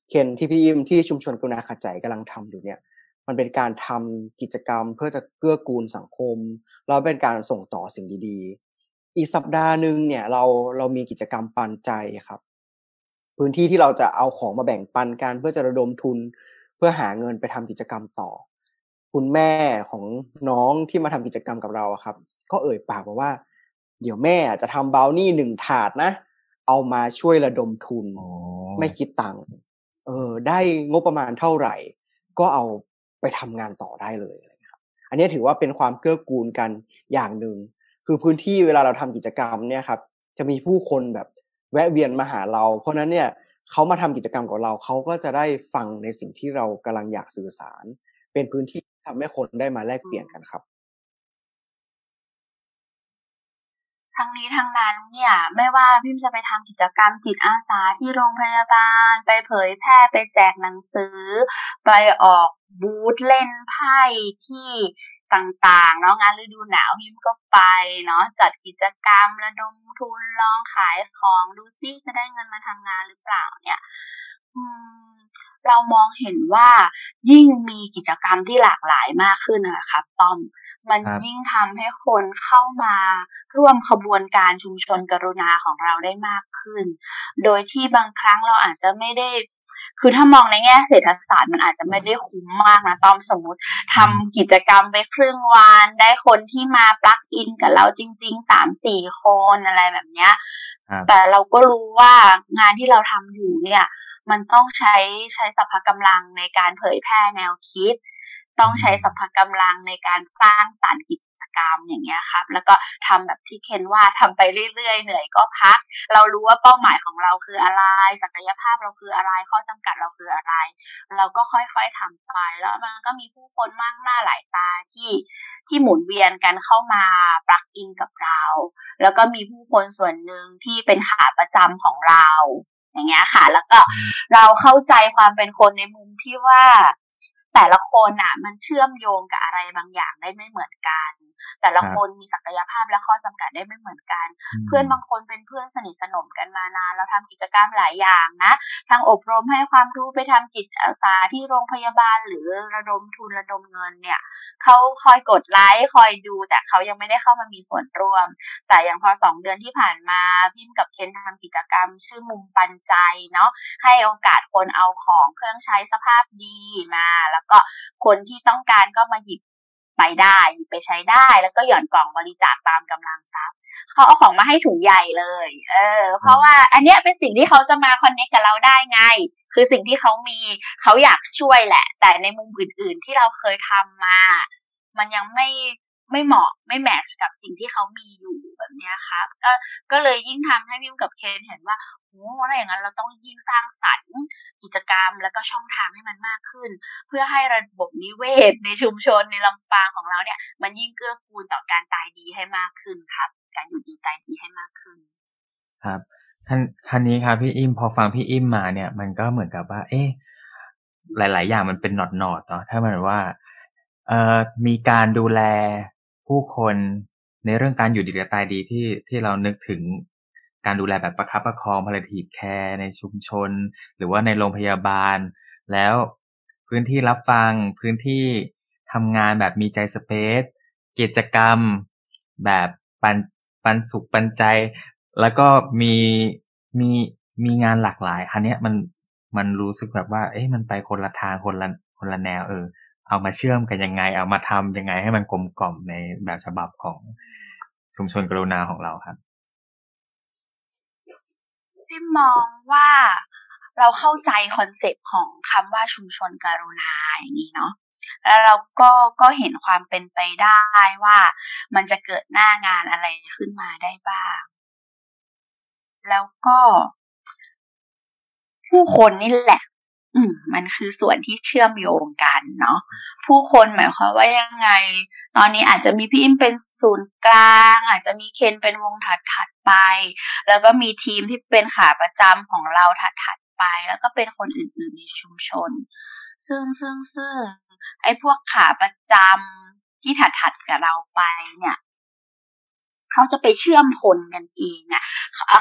Speaker 3: เคนที่พี่อิมที่ชุมชนกุณาขัดใจกำลังทำอยู่เนี่ย มันเป็นการทำกิจกรรมเพื่อจะเกื้อกูลสังคม แล้วเป็นการส่งต่อสิ่งดีๆ อีกสัปดาห์หนึ่งเนี่ยเราเรามีกิจกรรมปันใจครับ พื้นที่ที่เราจะเอาของมาแบ่งปันกันเพื่อจะระดมทุน เพื่อหาเงินไปทำกิจกรรมต่อ คุณแม่ของน้องที่มาทำกิจกรรมกับเราครับ ก็เอ่ยปากบอกว่า เดี๋ยวแม่จะทำบราวนี่หนึ่งถาดนะ เอามาช่วยระดมทุน ไม่คิดตังค์เออ ได้งบประมาณเท่าไหร่ ก็เอาไปทำงานต่อได้เลยอะไรครับ อันนี้ถือว่าเป็นความเกื้อกูลกันอย่างหนึ่ง คือพื้นที่เวลาเราทำกิจกรรมเนี่ยครับ จะมีผู้คนแบบแวะเวียนมาหาเรา เพราะนั้นเนี่ยเขามาทำกิจกรรมกับเราเขาก็จะได้ฟังในสิ่งที่เรากำลังอยากสื่อสาร เป็นพื้นที่ทำให้คนได้มาแลกเปลี่ยนกันครับ
Speaker 2: ทั้งนี้ทั้งนั้นเนี่ยไม่ว่าพิมจะไปทำกิจกรรมจิตอาสาที่โรงพยาบาล ไปเผยแพร่ไปแจกหนังสือ ไปออกบูธเล่นไพ่ที่ต่างๆเนาะงานฤดูหนาวพิมก็ไปเนาะจัดกิจกรรมระดมทุนลองขายของดูซิจะได้เงินมาทำงานหรือเปล่าเนี่ย อืม เรามองเห็นว่ายิ่งมีกิจกรรมที่หลากหลายมากขึ้นนะครับต้อม มันยิ่งทำให้คนเข้ามาร่วมขบวนการชุมชนกรุณาของเราได้มากขึ้น โดยที่บางครั้งเราอาจจะไม่ได้ คือถ้ามองในแง่เศรษฐศาสตร์มันอาจจะไม่ได้คุ้มมากนะต้อมสมมติทำกิจกรรมไปครึ่งวันได้คนที่มาปลักอินกับเราจริงๆสามสี่คนอะไรแบบเนี้ยแต่เราก็รู้ว่างานที่เราทำอยู่เนี่ย มันต้องใช้ใช้สัพพะกำลังในการเผยแพร่แนวคิด ต้องใช้สัพพะกำลังในการสร้างสารรค์กิจกรรมอย่างเงี้ยครับ แล้วก็ทำแบบที่เคนว่าทำไปเรื่อยๆ เหนื่อยก็พัก เรารู้ว่าเป้าหมายของเราคืออะไร ศักยภาพเราคืออะไร ข้อจำกัดเราคืออะไร เราก็ค่อยๆทำไป แล้วมันก็มีผู้คนมากหน้าหลายตาที่ที่หมุนเวียนกันเข้ามาปลักอินกับเรา แล้วก็มีผู้คนส่วนหนึ่งที่เป็นขาประจำของเรา อย่างเงี้ยค่ะ แล้วก็เราเข้าใจความเป็นคนในมุมที่ว่า แต่ละคนอะมันเชื่อมโยงกับอะไรบางอย่างได้ไม่เหมือนกัน แต่ละคนมีศักยภาพและข้อจำกัดได้ไม่เหมือนกัน เพื่อนบางคนเป็นเพื่อนสนิทสนมกันมานานเราทำกิจกรรมหลายอย่างนะทั้งอบรมให้ความรู้ไปทำจิตอาสาที่โรงพยาบาลหรือระดมทุนระดมเงินเนี่ยเขาคอยกดไลค์คอยดูแต่เขายังไม่ได้เข้ามามีส่วนร่วม แต่อย่างพอสองเดือนที่ผ่านมาพิมกับเคนทำกิจกรรม ชื่อมุมปันใจเนาะให้โอกาสคนเอาของเครื่องใช้สภาพดีมาแล้วก็คนที่ต้องการก็มาหยิบไปได้หยิบไปใช้ได้ แล้วก็หย่อนกล่องบริจาคตามกำลังทรัพย์เขาเอาของมาให้ถุงใหญ่เลย เออ เพราะว่าอันเนี้ยเป็นสิ่งที่เขาจะมาคอนเนคกับเราได้ไง คือสิ่งที่เขามีเขาอยากช่วยแหละ แต่ในมุมอื่น ๆ ที่เราเคยทำมา มันยังไม่ไม่เหมาะไม่แมทช์กับสิ่งที่เขามีอยู่แบบนี้ครับ ก็ก็เลยยิ่งทำให้พิมกับเคนเห็นว่าโอ้ถ้าอย่างนั้นเราต้องยิ่งสร้างสรรค์กิจกรรมแล้วก็ช่องทางให้มันมากขึ้น เพื่อให้ระบบนิเวศในชุมชนในลำปางของเราเนี่ย มันยิ่งเกื้อกูลต่อการตายดีให้มากขึ้นครับ การอยู่ดีตายดีให้มากขึ้น
Speaker 1: ครับคันคันนี้ครับพี่อิมพอฟังพี่อิมมาเนี่ย มันก็เหมือนกับว่า เอ๊ะหลาย ๆ อย่างมันเป็นหนอดหนอดเนาะถ้ามันว่าเอ่อมีการดูแลผู้คน ในเรื่องการอยู่ดีและตายดีที่ที่เรานึกถึงการดูแลแบบประคับประคองพาราทีฟแคร์ในชุมชน หรือว่าในโรงพยาบาล แล้วพื้นที่รับฟังพื้นที่ทำงานแบบมีใจสเปซกิจกรรมแบบปันปันสุขปันใจ แล้วก็มีมีมีงานหลากหลายคันเนี้ยมันมันรู้สึกแบบว่า เอ๊ะมันไปคนละทางคนละคนละแนวเออ เอามาเชื่อมกันยังไง เอามาทำยังไงให้มันกลมกล่อมในแบบฉบับของชุมชนกรุณาของเราครับ
Speaker 2: ที่มองว่าเราเข้าใจคอนเซปต์ของคำว่าชุมชนกรุณาอย่างนี้เนาะแล้วเราก็ก็เห็นความเป็นไปได้ว่ามันจะเกิดหน้างานอะไรขึ้นมาได้บ้าง แล้วก็ผู้คนนี่แหละ มมันคือส่วนที่เชื่อมโยงกันเนาะผู้คนหมายความว่ายังไง ตอนนี้อาจจะมีพี่อิมเป็นศูนย์กลาง อาจจะมีเคนเป็นวงถัดถัดไป แล้วก็มีทีมที่เป็นขาประจำของเราถัดถัดไป แล้วก็เป็นคนอื่นๆในชุมชน ซึ่งซึ่งซึ่งไอ้พวกขาประจำที่ถัดถัดกับเราไปเนี่ยเขาจะไปเชื่อมคนกันเองอะ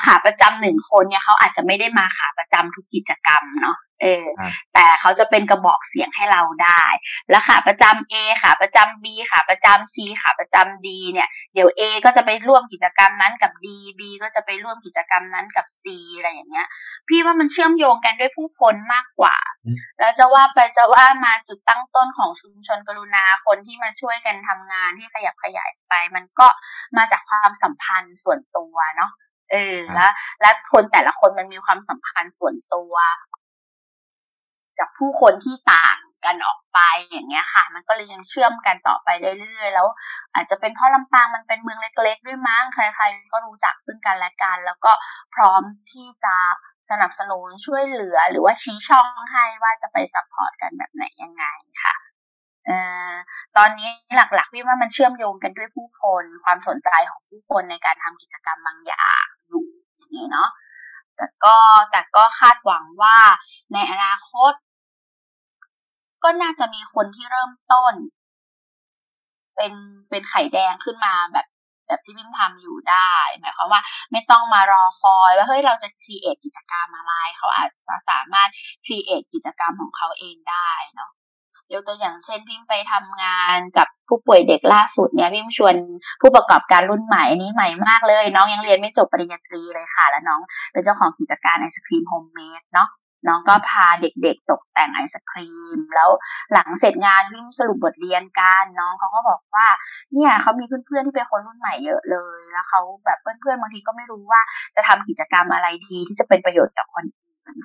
Speaker 2: ขาประจำหนึ่งคนเนี่ยเขาอาจจะไม่ได้มาขาประจำทุกกิจกรรมเนาะ เออ แต่เขาจะเป็นกระบอกเสียงให้เราได้ แล้วขาประจำ A ขาประจำ B ขาประจำ C ขาประจำ D เนี่ย เดี๋ยว A ก็จะไปร่วมกิจกรรมนั้นกับ D B ก็จะไปร่วมกิจกรรมนั้นกับ C อะไรอย่างเงี้ย พี่ว่ามันเชื่อมโยงกันด้วยผู้คนมากกว่า แล้วจะว่าไปจะว่ามาจุดตั้งต้นของชุมชนกรุณาคนที่มาช่วยกันทำงานที่ขยับขยายไป มันก็มาจากความสัมพันธ์ส่วนตัวเนาะเออแล้วและคนแต่ละคนมันมีความสัมพันธ์ส่วนตัวกับผู้คนที่ต่างกันออกไปอย่างเงี้ยค่ะ มันก็เลยยังเชื่อมกันต่อไปเรื่อยๆแล้ว อาจจะเป็นเพราะลำปางมันเป็นเมืองเล็กๆด้วยมั้งใครๆก็รู้จักซึ่งกันและกัน แล้วก็พร้อมที่จะสนับสนุนช่วยเหลือหรือว่าชี้ช่องให้ว่าจะไป support กันแบบไหนยังไงค่ะออตอนนี้หลักๆพี่ว่ามันเชื่อมโยงกันด้วยผู้คนความสนใจของผู้คนในการทำกิจกรรมบางอย่างอยู่อย่างนี้เนาะแต่ก็แต่ก็คาดหวังว่าในอนาคต ก็น่าจะมีคนที่เริ่มต้น เป็นเป็นไข่แดงขึ้นมาแบบแบบที่พิมทำอยู่ได้หมายความว่าไม่ต้องมารอคอยว่าเฮ้ยเราจะครีเอทกิจกรรมอะไรเขาอาจจะสามารถcreate กิจกรรมของเขาเองได้เนาะยกตัวอย่างเช่นพิมไปทำงานกับผู้ป่วยเด็กล่าสุดเนี่ยพิมชวนผู้ประกอบการรุ่นใหม่นี้ใหม่มากเลย น้องยังเรียนไม่จบปริญญาตรีเลยค่ะ แล้วน้องเป็นเจ้าของกิจการไอศครีม homemade เนาะ น้องก็พาเด็กๆตกแต่งไอศครีม แล้วหลังเสร็จงานพิมสรุปบทเรียนกันน้องเขาก็บอกว่า เนี่ยเขามีเพื่อนๆที่เป็นคนรุ่นใหม่เยอะเลย แล้วเขาแบบเพื่อนๆบางทีก็ไม่รู้ว่าจะทำกิจกรรมอะไรดีที่จะเป็นประโยชน์กับคน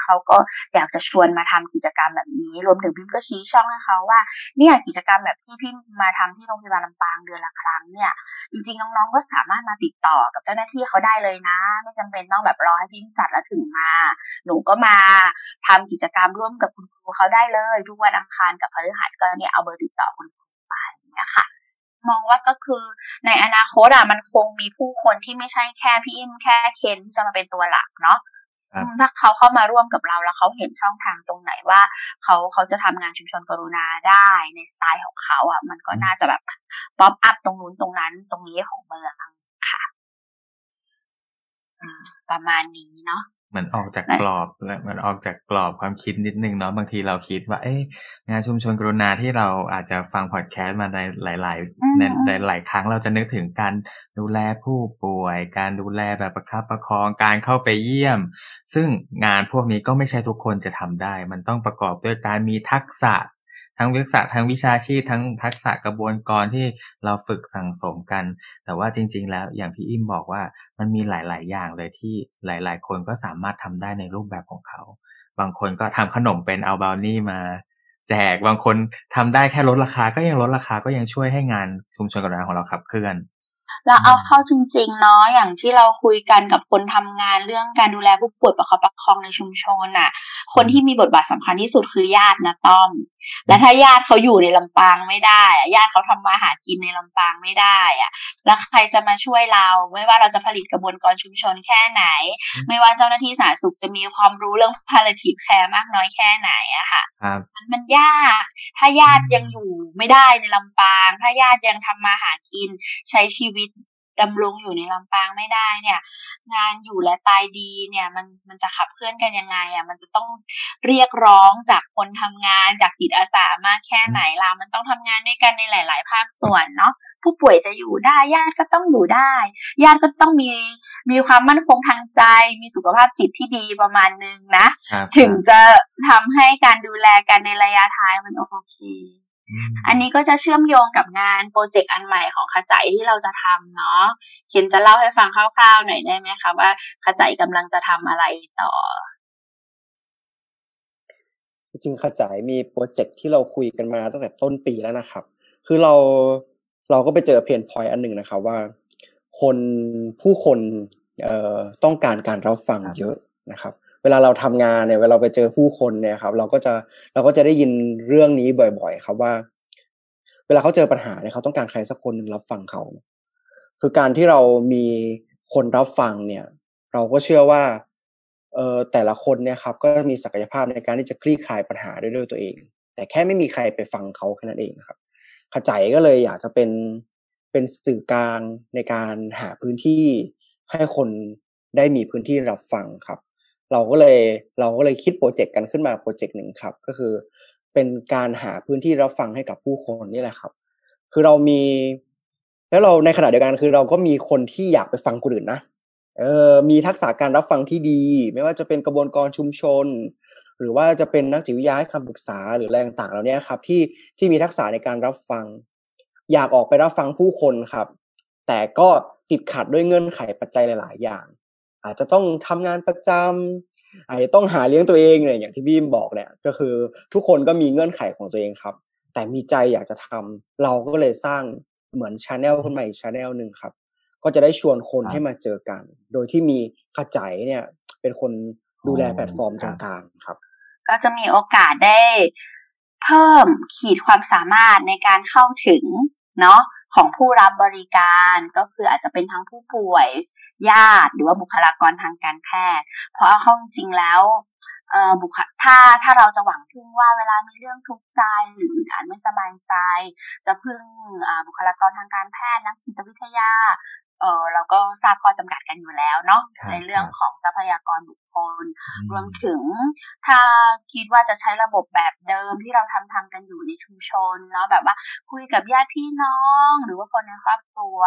Speaker 2: เขาก็อยากจะชวนมาทำกิจกรรมแบบนี้ รวมถึงพิมก็ชี้ช่องให้เขาว่าเนี่ยกิจกรรมแบบที่พิมมาทำที่โรงพยาบาลลำปางเดือนละครั้งเนี่ย จริงๆน้องๆก็สามารถมาติดต่อกับเจ้าหน้าที่เขาได้เลยนะ ไม่จำเป็นต้องแบบรอให้พิมจัดแล้วถึงมา หนูก็มาทำกิจกรรมร่วมกับคุณครูเขาได้เลยทุกวันอังคารกับพฤหัสก็เนี่ยเอาเบอร์ติดต่อคุณครูไปเนี่ยค่ะมองว่าก็คือในอนาคตอะมันคงมีผู้คนที่ไม่ใช่แค่พี่อิมแค่เคนที่จะมาเป็นตัวหลักเนาะ ถ้าเขาเข้ามาร่วมกับเราแล้วเขาเห็นช่องทางตรงไหนว่าเขาเขาจะทำงานชุมชนกรุณาได้ในสไตล์ของเขาอะ มันก็น่าจะแบบ pop up ตรงนู้นตรงนั้นตรงนี้ของเมืองค่ะประมาณนี้เนาะ
Speaker 1: เหมือนออกจากกรอบและเหมือนออกจากกรอบความคิดนิดนึงเนาะบางทีเราคิดว่า เอ๊ะงานชุมชนกรุณาที่เราอาจจะฟังพอดแคสต์มาในหลายๆในหลายครั้งเราจะนึกถึงการดูแลผู้ป่วย การดูแลแบบประคับประคองการเข้าไปเยี่ยม ซึ่งงานพวกนี้ก็ไม่ใช่ทุกคนจะทำได้ มันต้องประกอบด้วยการมีทักษะ ทั้งทักษะทั้งวิชาชีพทั้งทักษะกระบวนการที่เราฝึกสั่งสมกัน แต่ว่าจริง ๆ แล้วอย่างพี่อิมบอกว่ามันมีหลาย ๆ อย่างเลยที่หลาย ๆ คนก็สามารถทำได้ในรูปแบบของเขา บางคนก็ทำขนมเป็นเอาบาวนี่มาแจกบางคนทำได้แค่ลดราคาก็ยังลดราคาก็ยังช่วยให้งานชุมชนกระดานของเราขับเคลื่อน
Speaker 2: เราเอาเข้าจริงๆเนาะอย่างที่เราคุยกันกับคนทำงานเรื่องการดูแลผู้ป่วยประคับประคองในชุมชนอะ คนที่มีบทบาทสำคัญที่สุดคือญาตินะต้อม และถ้าญาติเขาอยู่ในลำปางไม่ได้อะญาติเขาทำมาหากินในลำปางไม่ได้อะแล้วใครจะมาช่วยเรา ไม่ว่าเราจะผลิตกระบวนการชุมชนแค่ไหน ไม่ว่าเจ้าหน้าที่สาธารณสุขจะมีความรู้เรื่อง palliative care มากน้อยแค่ไหนอะค่ะ
Speaker 1: ครับ
Speaker 2: มันมันยาก ถ้าญาติยังอยู่ไม่ได้ในลำปาง ถ้าญาติยังทำมาหากินใช้ชีวิต ดำรงอยู่ในลำปางไม่ได้เนี่ย งานอยู่และตายดีเนี่ยมันมันจะขับเคลื่อนกันยังไงอะมันจะต้องเรียกร้องจากคนทำงานจากจิตอาสามากแค่ไหนล่ะมันต้องทำงานด้วยกันในหลาย ๆ ภาคส่วนเนาะผู้ป่วยจะอยู่ได้ญาติก็ต้องอยู่ได้ ญาติก็ต้องมีมีความมั่นคงทางใจ มีสุขภาพจิตที่ดีประมาณนึงนะ
Speaker 1: ครับ
Speaker 2: ถึงจะทำให้การดูแลกันในระยะท้ายมันโอเค
Speaker 1: อืม
Speaker 2: อันนี้ก็จะเชื่อมโยงกับงานโปรเจกต์อันใหม่ของขจายที่เราจะทำเนาะเคนจะเล่าให้ฟังคร่าวๆหน่อยได้ไหมคะว่าขจายกำลังจะทำอะไรต่อ
Speaker 3: จริงๆขจายมีโปรเจกต์ที่เราคุยกันมาตั้งแต่ต้นปีแล้วนะครับ คือเราเราก็ไปเจอเพนพอยต์อันหนึ่งนะครับว่า คนผู้คนเอ่อต้องการการรับฟัง
Speaker 1: ครับ
Speaker 3: เยอะนะครับเวลาเราทำงานเนี่ยเวลาเราไปเจอผู้คนเนี่ยครับ เราก็จะเราก็จะได้ยินเรื่องนี้บ่อย ๆ ครับว่า เวลาเขาเจอปัญหาเนี่ยเขาต้องการใครสักคนหนึ่งรับฟังเขา คือการที่เรามีคนรับฟังเนี่ย เราก็เชื่อว่าเอ่อแต่ละคนเนี่ยครับ ก็มีศักยภาพในการที่จะคลี่คลายปัญหาได้ด้วยตัวเอง แต่แค่ไม่มีใครไปฟังเขาแค่นั้นเองนะครับขจายก็เลยอยากจะเป็นเป็นสื่อกลางในการหาพื้นที่ให้คนได้มีพื้นที่รับฟังครับ เราก็เลยเราก็เลยคิดโปรเจกต์กันขึ้นมาโปรเจกต์หนึ่งครับ ก็คือ เป็นการหาพื้นที่รับฟังให้กับผู้คนนี่แหละครับ คือเรามี แล้วเราในขณะเดียวกันคือเราก็มีคนที่อยากไปฟังคนอื่นนะเออมีทักษะการรับฟังที่ดี ไม่ว่าจะเป็นกระบวนการชุมชน หรือว่าจะเป็นนักจิตวิทยาให้คำปรึกษาหรืออะไรต่างๆเหล่านี้ครับ ที่ที่มีทักษะในการรับฟัง อยากออกไปรับฟังผู้คนครับ แต่ก็ติดขัดด้วยเงื่อนไขปัจจัยหลาย ๆ อย่าง อาจจะต้องทำงานประจำอาจจะต้องหาเลี้ยงตัวเองเนี่ยอย่างที่พี่บอกเนี่ยก็คือทุกคนก็มีเงื่อนไขของตัวเองครับ แต่มีใจอยากจะทำเราก็เลยสร้างเหมือน channel ขึ้นมาอีก channel หนึ่งครับ ก็จะได้ชวนคน
Speaker 1: ครับ
Speaker 3: ให้มาเจอกัน โดยที่มีขจายเนี่ย เป็นคนดูแล
Speaker 1: อ๋อ
Speaker 3: แพลตฟอร์ม
Speaker 1: ค
Speaker 3: ต
Speaker 1: รั
Speaker 3: ร
Speaker 1: บ
Speaker 3: งกลางครับ
Speaker 2: ก็จะมีโอกาสได้เพิ่มขีดความสามารถในการเข้าถึงเนาะของผู้รับบริการก็คืออาจจะเป็นทั้งผู้ป่วย ญาติ หรือว่าบุคลากรทางการแพทย์ เพราะเอาเข้าจริงๆแล้วเอ่อบุคถ้าถ้าเราจะหวังพึ่งว่าเวลามีเรื่องทุกข์ใจหรืออึดอัดไม่สบายใจ จะพึ่งอ่าบุคลากรทางการแพทย์นักจิตวิทยาเออเราก็ทราบข้อจำกัดกันอยู่แล้วเนาะ
Speaker 1: ครับ
Speaker 2: ในเรื่อง
Speaker 1: ครับ
Speaker 2: ของทรัพยากรบุคค ล
Speaker 1: อืม
Speaker 2: รวมถึงถ้าคิดว่าจะใช้ระบบแบบเดิมที่เราทำทำกันอยู่ในชุมชนเนาะแบบว่าคุยกับญาติพี่น้อง หรือว่าคนในครอบครัว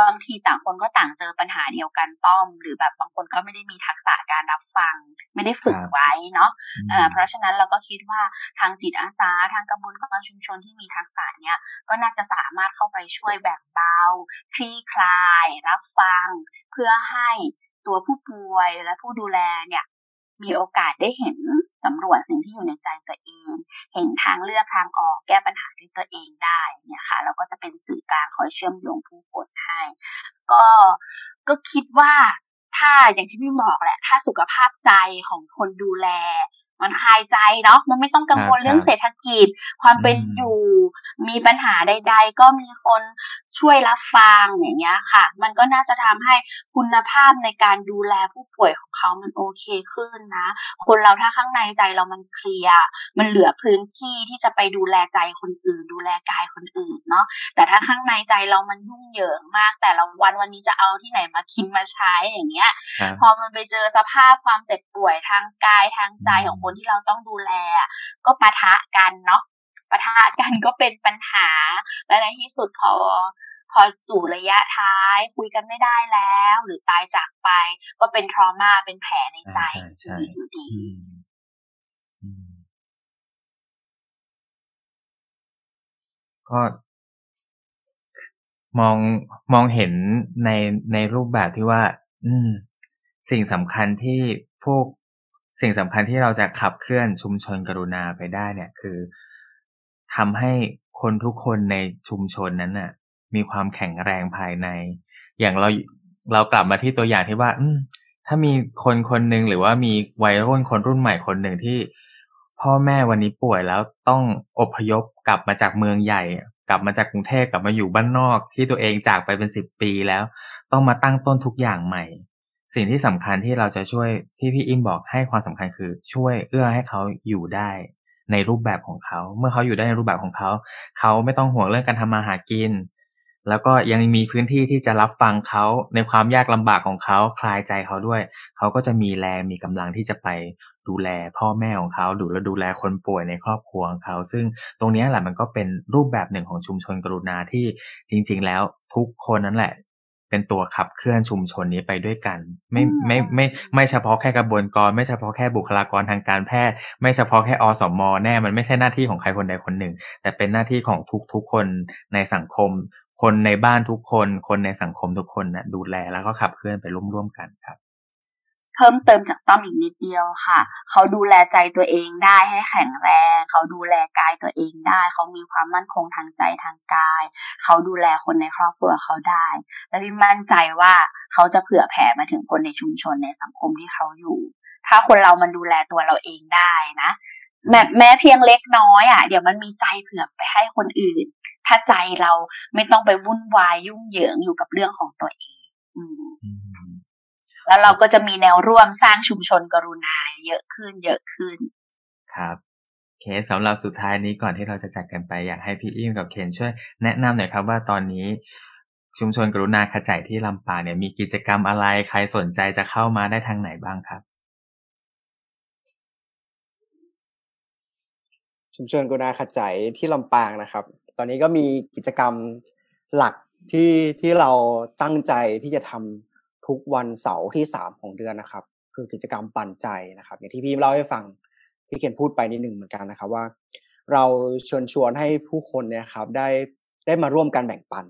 Speaker 2: บางทีต่างคนก็ต่างเจอปัญหาเดียวกันต้อม หรือแบบบางคนก็ไม่ได้มีทักษะการรับฟัง ไม่ได้ฝึก
Speaker 1: ครับ
Speaker 2: ไว้เนาะ
Speaker 1: อืม
Speaker 2: เอ่อเพราะฉะนั้นเราก็คิดว่าทางจิตอาสาทางกระบวนการชุมชนที่มีทักษะเนี้ยก็น่าจะสามารถเข้าไปช่วยแบ่งเบาคลี่คลาย รับฟัง เพื่อให้ ตัวผู้ป่วยและผู้ดูแลเนี่ยมีโอกาสได้เห็นสำรวจสิ่งที่อยู่ในใจตัวเอง เห็นทางเลือกทางออกแก้ปัญหาด้วยตัวเองได้เนี่ยค่ะแล้วก็จะเป็นสื่อกลางคอยเชื่อมโยงผู้คนให้ ก็ก็คิดว่าถ้าอย่างที่พี่บอกแหละ ถ้าสุขภาพใจของคนดูแล มันคลายใจเนาะมันไม่ต้องกังวล
Speaker 1: ครับ
Speaker 2: เรื่องเศรษฐกิจ ความเป็น
Speaker 1: อืม
Speaker 2: อยู่ มีปัญหาใด ๆ ก็มีคนช่วยรับฟังอย่างเงี้ยค่ะ มันก็น่าจะทำให้คุณภาพในการดูแลผู้ป่วยของเขามันโอเคขึ้นนะ คนเราถ้าข้างในใจเรามันเคลียร์มันเหลือพื้นที่ที่จะไปดูแลใจคนอื่น ดูแลกายคนอื่นเนาะแต่ถ้าข้างในใจเรามันยุ่งเหยิงมาก แต่ละวันวันนี้จะเอาที่ไหนมากินมาใช้อย่างเงี้ย
Speaker 1: ครับ
Speaker 2: พอมันไปเจอสภาพความเจ็บป่วยทางกายทางใจของคนที่เราต้องดูแลอะก็ปะทะกันเนาะปะทะกันก็เป็นปัญหา และในที่สุดพอพอสู่ระยะท้ายคุยกันไม่ได้แล้ว หรือตายจากไป ก็เป็นทรมาเป็นแผลในใจ
Speaker 1: ใช่ใช่
Speaker 2: อยู่ดี
Speaker 1: อืมอืมก็มองมองเห็นในในรูปแบบที่ว่า อืม สิ่งสำคัญที่พวก สิ่งสำคัญที่เราจะขับเคลื่อนชุมชนกรุณาไปได้เนี่ยคือทำให้คนทุกคนในชุมชนนั้นน่ะ มีความแข็งแรงภายใน อย่างเราเรากลับมาที่ตัวอย่างที่ว่าถ้ามีคนคนหนึ่งหรือว่ามีวัยรุ่นคนรุ่นใหม่คนหนึ่งที่ พ่อแม่วันนี้ป่วยแล้วต้องอพยพกลับมาจากเมืองใหญ่ กลับมาจากกรุงเทพกลับมาอยู่บ้านนอกที่ตัวเองจากไปเป็นสิบปีแล้ว ต้องมาตั้งต้นทุกอย่างใหม่ สิ่งที่สำคัญที่เราจะช่วยที่พี่อิมบอกให้ความสำคัญคือช่วยเอื้อให้เขาอยู่ได้ในรูปแบบของเขา เมื่อเขาอยู่ได้ในรูปแบบของเขา เขาไม่ต้องห่วงเรื่องการทำมาหากิน แล้วก็ยังมีพื้นที่ที่จะรับฟังเขาในความยากลำบากของเขาคลายใจเขาด้วย เขาก็จะมีแรงมีกำลังที่จะไปดูแลพ่อแม่ของเขาดูแลดูแลคนป่วยในครอบครัวของเขา ซึ่งตรงนี้แหละมันก็เป็นรูปแบบหนึ่งของชุมชนกรุณาที่จริง ๆ แล้วทุกคนนั่นแหละ เป็นตัวขับเคลื่อนชุมชนนี้ไปด้วยกัน ไม่ไม่ไม่ไม่เฉพาะแค่กระบวนการไม่เฉพาะแค่บุคลากรทางการแพทย์ ไม่เฉพาะแค่อสมแน่มันไม่ใช่หน้าที่ของใครคนใดคนหนึ่ง แต่เป็นหน้าที่ของทุกทุกคนในสังคม คนในบ้านทุกคน คนในสังคมทุกคนนะดูแลแล้วก็ขับเคลื่อนไปร่วมๆกันครับ
Speaker 2: เพิ่มเติมจากต้อมอีกนิดเดียวค่ะ เขาดูแลใจตัวเองได้ให้แข็งแรง เขาดูแลกายตัวเองได้ เขามีความมั่นคงทางใจทางกาย เขาดูแลคนในครอบครัวเขาได้ และพี่มั่นใจว่าเขาจะเผื่อแผ่มาถึงคนในชุมชนในสังคมที่เขาอยู่ ถ้าคนเรามันดูแลตัวเราเองได้นะแม้แม้เพียงเล็กน้อยอะเดี๋ยวมันมีใจเผื่อไปให้คนอื่น ถ้าใจเราไม่ต้องไปวุ่นวายยุ่งเหยิงอยู่กับเรื่องของตัวเอง อืม แล้วเราก็จะมีแนวร่วมสร้างชุมชนกรุณาเยอะขึ้นเยอะขึ้น
Speaker 1: ครับเคสสำหรับสุดท้ายนี้ก่อนที่เราจะจากกันไปอยากให้พี่อิมกับเคนช่วยแนะนำหน่อยครับว่าตอนนี้ชุมชนกรุณาขจายที่ลำปางเนี่ยมีกิจกรรมอะไรใครสนใจจะเข้ามาได้ทางไหนบ้างครับ
Speaker 3: ชุมชนกรุณาขจายที่ลำปางนะครับ ตอนนี้ก็มีกิจกรรมหลักที่ที่เราตั้งใจที่จะทำ ทุกวันเสาร์ที่สามของเดือนนะครับ คือกิจกรรมปั่นใจนะครับ อย่างที่พี่เล่าให้ฟังพี่เคนพูดไปนิดหนึ่งเหมือนกันนะครับว่า เราชวนชวนให้ผู้คนเนี่ยครับได้ได้มาร่วมกันแบ่งปัน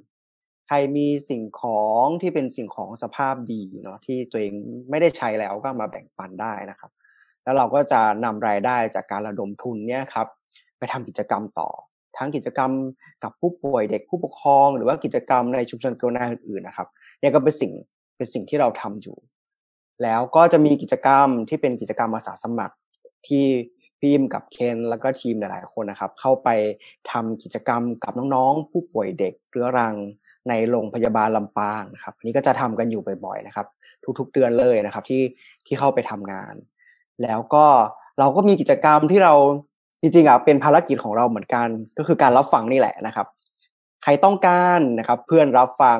Speaker 3: ใครมีสิ่งของที่เป็นสิ่งของสภาพดีเนาะที่ตัวเองไม่ได้ใช้แล้วก็มาแบ่งปันได้นะครับ แล้วเราก็จะนำรายได้จากการระดมทุนเนี่ยครับไปทำกิจกรรมต่อ ทั้งกิจกรรมกับผู้ป่วยเด็กผู้ปกครอง หรือว่ากิจกรรมในชุมชนเกรุณาอื่นๆนะครับเนี่ยก็เป็นสิ่ง เป็นสิ่งที่เราทำอยู่ แล้วก็จะมีกิจกรรมที่เป็นกิจกรรมอาสาสมัครที่พิมกับเคนแล้วก็ทีมหลาย ๆ คนนะครับ เข้าไปทำกิจกรรมกับน้องๆ ผู้ป่วยเด็กเรื้อรังในโรงพยาบาลลำปางนะครับนี้ก็จะทำกันอยู่บ่อย ๆ นะครับ ทุก ๆ เดือนเลยนะครับที่ที่เข้าไปทำงาน แล้วก็เราก็มีกิจกรรมที่เราจริงๆอะเป็นภารกิจของเราเหมือนกัน ก็คือการรับฟังนี่แหละนะครับ ใครต้องการนะครับ เพื่อนรับฟัง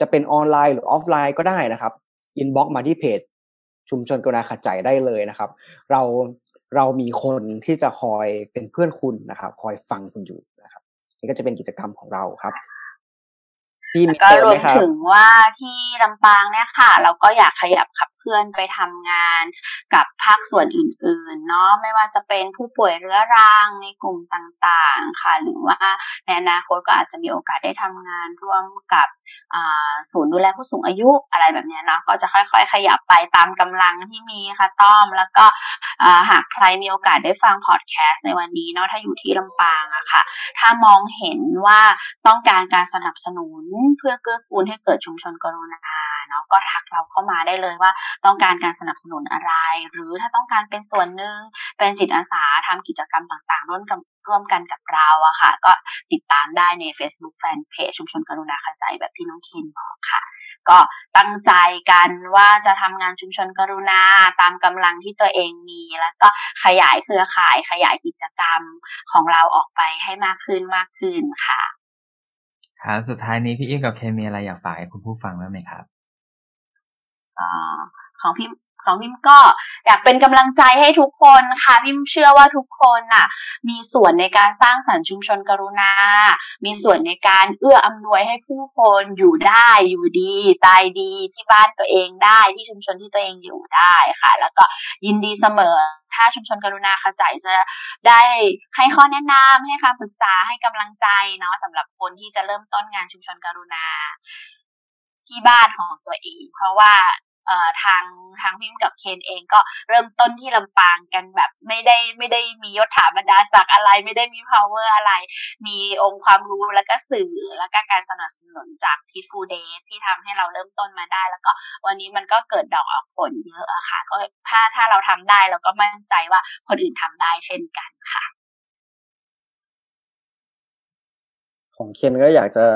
Speaker 3: จะเป็นออนไลน์หรือออฟไลน์ก็ได้นะครับ inbox มาที่เพจชุมชนกรุณาขัดใจได้เลยนะครับ เราเรามีคนที่จะคอยเป็นเพื่อนคุณนะครับ คอยฟังคุณอยู่นะครับ นี่ก็จะเป็นกิจกรรมของเราครับ
Speaker 2: พี่มีก็รวมถึงว่าที่ลำปางเนี่ยค่ะ เราก็อยากขยับขับ เพื่อนไปทำงานกับภาคส่วนอื่นๆ เนาะไม่ว่าจะเป็นผู้ป่วยเรื้อรังในกลุ่มต่างๆ ค่ะ หรือว่าในอนาคตก็อาจจะมีโอกาสได้ทำงานร่วมกับศูนย์ดูแลผู้สูงอายุอะไรแบบนี้เนาะก็จะค่อยๆ ขยับไปตามกำลังที่มีค่ะต้อม แล้วก็หากใครมีโอกาสได้ฟังพอดแคสต์ในวันนี้เนาะถ้าอยู่ที่ลำปางอะค่ะ ถ้ามองเห็นว่าต้องการการสนับสนุนเพื่อเกื้อกูลให้เกิดชุมชนกรุณาเนาะก็ทักเราเข้ามาได้เลยว่าต้องการการสนับสนุนอะไร หรือถ้าต้องการเป็นส่วนหนึ่งเป็นจิตอาสาทำกิจกรรมต่างๆ ร่วมกับร่วมกันกับเราอะค่ะ ก็ติดตามได้ใน Facebook Fanpage ชุมชนกรุณาขจายแบบที่น้องเคนบอกค่ะ ก็ตั้งใจกันว่าจะทำงานชุมชนกรุณาตามกำลังที่ตัวเองมี แล้วก็ขยายเครือข่ายขยายกิจกรรมของเราออกไปให้มากขึ้นมากขึ้นค่ะ
Speaker 1: ครับสุดท้ายนี้พี่อิมกับเคมีอะไรอยากฝากให้คุณผู้ฟังบ้างไหมครับ
Speaker 2: อ ของพี่ของพิมก็อยากเป็นกำลังใจให้ทุกคนค่ะพิมเชื่อว่าทุกคนน่ะ มีส่วนในการสร้างสรรค์ชุมชนกรุณา มีส่วนในการเอื้ออำนวยให้ผู้คนอยู่ได้อยู่ดีตายดีที่บ้านตัวเองได้ที่ชุมชนที่ตัวเองอยู่ได้ค่ะ แล้วก็ยินดีเสมอถ้าชุมชนกรุณาขจายจะได้ให้ข้อแนะนำให้คำปรึกษาให้กำลังใจเนาะสำหรับคนที่จะเริ่มต้นงานชุมชนกรุณาที่บ้านของตัวเอง เพราะว่า ทางทางพิมกับเคนเองก็เริ่มต้นที่ลำปางกันแบบไม่ได้ไม่ได้มียศถาบรรดาศักดิ์อะไร ไม่ได้มี power อะไร มีองค์ความรู้แล้วก็สื่อแล้วก็การสนับสนุนจากพีฟูเดย์ที่ทำให้เราเริ่มต้นมาได้ แล้วก็วันนี้มันก็เกิดดอกออกผลเยอะอะค่ะ ก็ถ้าถ้าเราทำได้เราก็มั่นใจว่าคนอื่นทำได้เช่นกันค่ะ
Speaker 3: ของเคนก็อยากจะ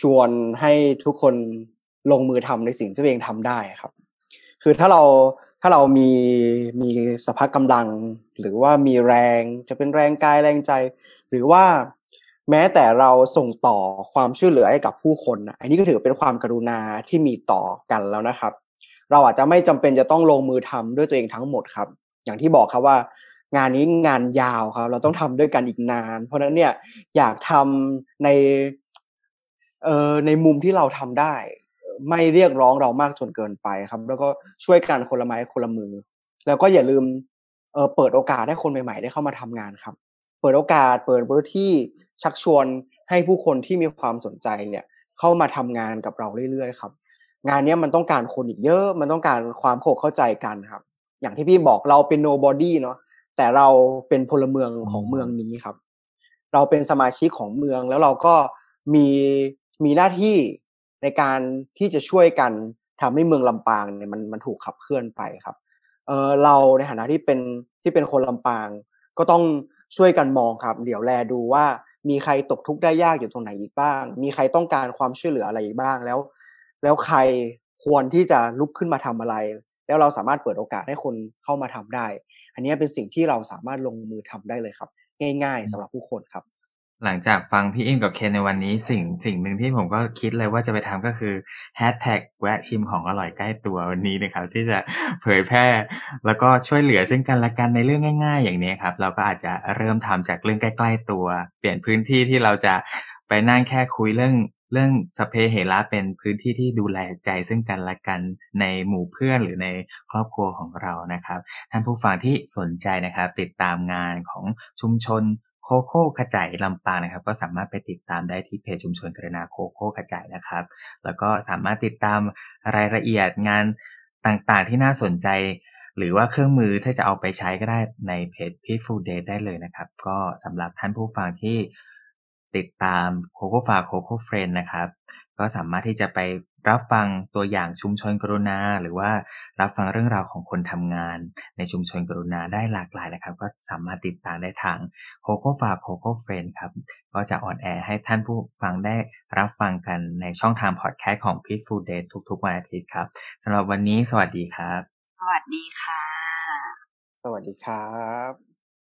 Speaker 3: ชวนให้ทุกคน ลงมือทำในสิ่งที่ตัวเองทำได้ครับ คือถ้าเราถ้าเรามีมีสภาพกำลัง หรือว่ามีแรงจะเป็นแรงกายแรงใจ หรือว่าแม้แต่เราส่งต่อความช่วยเหลือให้กับผู้คนอันนี้ก็ถือเป็นความกรุณาที่มีต่อกันแล้วนะครับ เราอาจจะไม่จำเป็นจะต้องลงมือทำด้วยตัวเองทั้งหมดครับ อย่างที่บอกครับว่า งานนี้งานยาวครับ เราต้องทำด้วยกันอีกนาน เพราะนั้นเนี่ยอยากทำในเอ่อในมุมที่เราทำได้ ไม่เรียกร้องเรามากจนเกินไปครับ แล้วก็ช่วยกันคนละไม้คนละมือ แล้วก็อย่าลืมเออเปิดโอกาสให้คนใหม่ๆได้เข้ามาทำงานครับ เปิดโอกาสเปิดพื้นที่ชักชวนให้ผู้คนที่มีความสนใจเนี่ยเข้ามาทำงานกับเราเรื่อยๆครับ งานนี้มันต้องการคนอีกเยอะ มันต้องการความโขกเข้าใจกันครับ อย่างที่พี่บอกเราเป็น nobody เนาะแต่เราเป็นพลเมืองของเมืองนี้ครับ เราเป็นสมาชิกของเมืองแล้วเราก็มีมีหน้าที่ ในการที่จะช่วยกันทำให้เมืองลำปางเนี่ยมันมันถูกขับเคลื่อนไปครับเออเราในฐานะที่เป็นที่เป็นคนลำปาง ก็ต้องช่วยกันมองครับ เหลียวแลดูว่ามีใครตกทุกข์ได้ยากอยู่ตรงไหนอีกบ้าง มีใครต้องการความช่วยเหลืออะไรอีกบ้างแล้ว แล้วใครควรที่จะลุกขึ้นมาทำอะไร แล้วเราสามารถเปิดโอกาสให้คนเข้ามาทำได้ อันนี้เป็นสิ่งที่เราสามารถลงมือทำได้เลยครับ ง่าย ๆสำหรับผู้คนครับ
Speaker 1: หลังจากฟังพี่อิมกับเคนในวันนี้สิ่งสิ่งหนึ่งที่ผมก็คิดเลยว่าจะไปทำก็คือแฮชแท็กแวะชิมของอร่อยใกล้ตัววันนี้นะครับ ที่จะเผยแพร่ แล้วก็ช่วยเหลือซึ่งกันและกันในเรื่องง่าย ๆ อย่างนี้ครับ เราก็อาจจะเริ่มทำจากเรื่องใกล้ ๆ ตัว เปลี่ยนพื้นที่ที่เราจะไปนั่งแค่คุยเรื่องเรื่องสเพเหระเป็นพื้นที่ที่ดูแลใจซึ่งกันและกันในหมู่เพื่อนหรือในครอบครัวของเรานะครับ ท่านผู้ฟังที่สนใจนะครับ ติดตามงานของชุมชน โคโค่ขจายลำปางนะครับ ก็สามารถไปติดตามได้ที่เพจชุมชนกรณาโคโค่ขจายนะครับ แล้วก็สามารถติดตามรายละเอียดงานต่างๆ ที่น่าสนใจ หรือว่าเครื่องมือถ้าจะเอาไปใช้ก็ได้ในเพจ Peaceful Day ได้เลยนะครับ ก็สำหรับท่านผู้ฟังที่ติดตามโคโค่ฟาโคโค่เฟรนนะครับ ก็สามารถที่จะไป รับฟังตัวอย่างชุมชนกรุณา หรือว่ารับฟังเรื่องราวของคนทำงาน ในชุมชนกรุณาได้หลากหลายนะครับ ก็สามารถติดตามได้ทางโคโค่ฟาโคโค่เฟรนครับ ก็จะ on air ให้ท่านผู้ฟังได้รับฟังกันในช่องทางพอดแคสต์ของ Peaceful Death ทุกๆวันอาทิตย์ครับสำหรับวันนี้สวัสดีครับ
Speaker 2: สวัสดีค่ะ
Speaker 3: สวัสดีครับ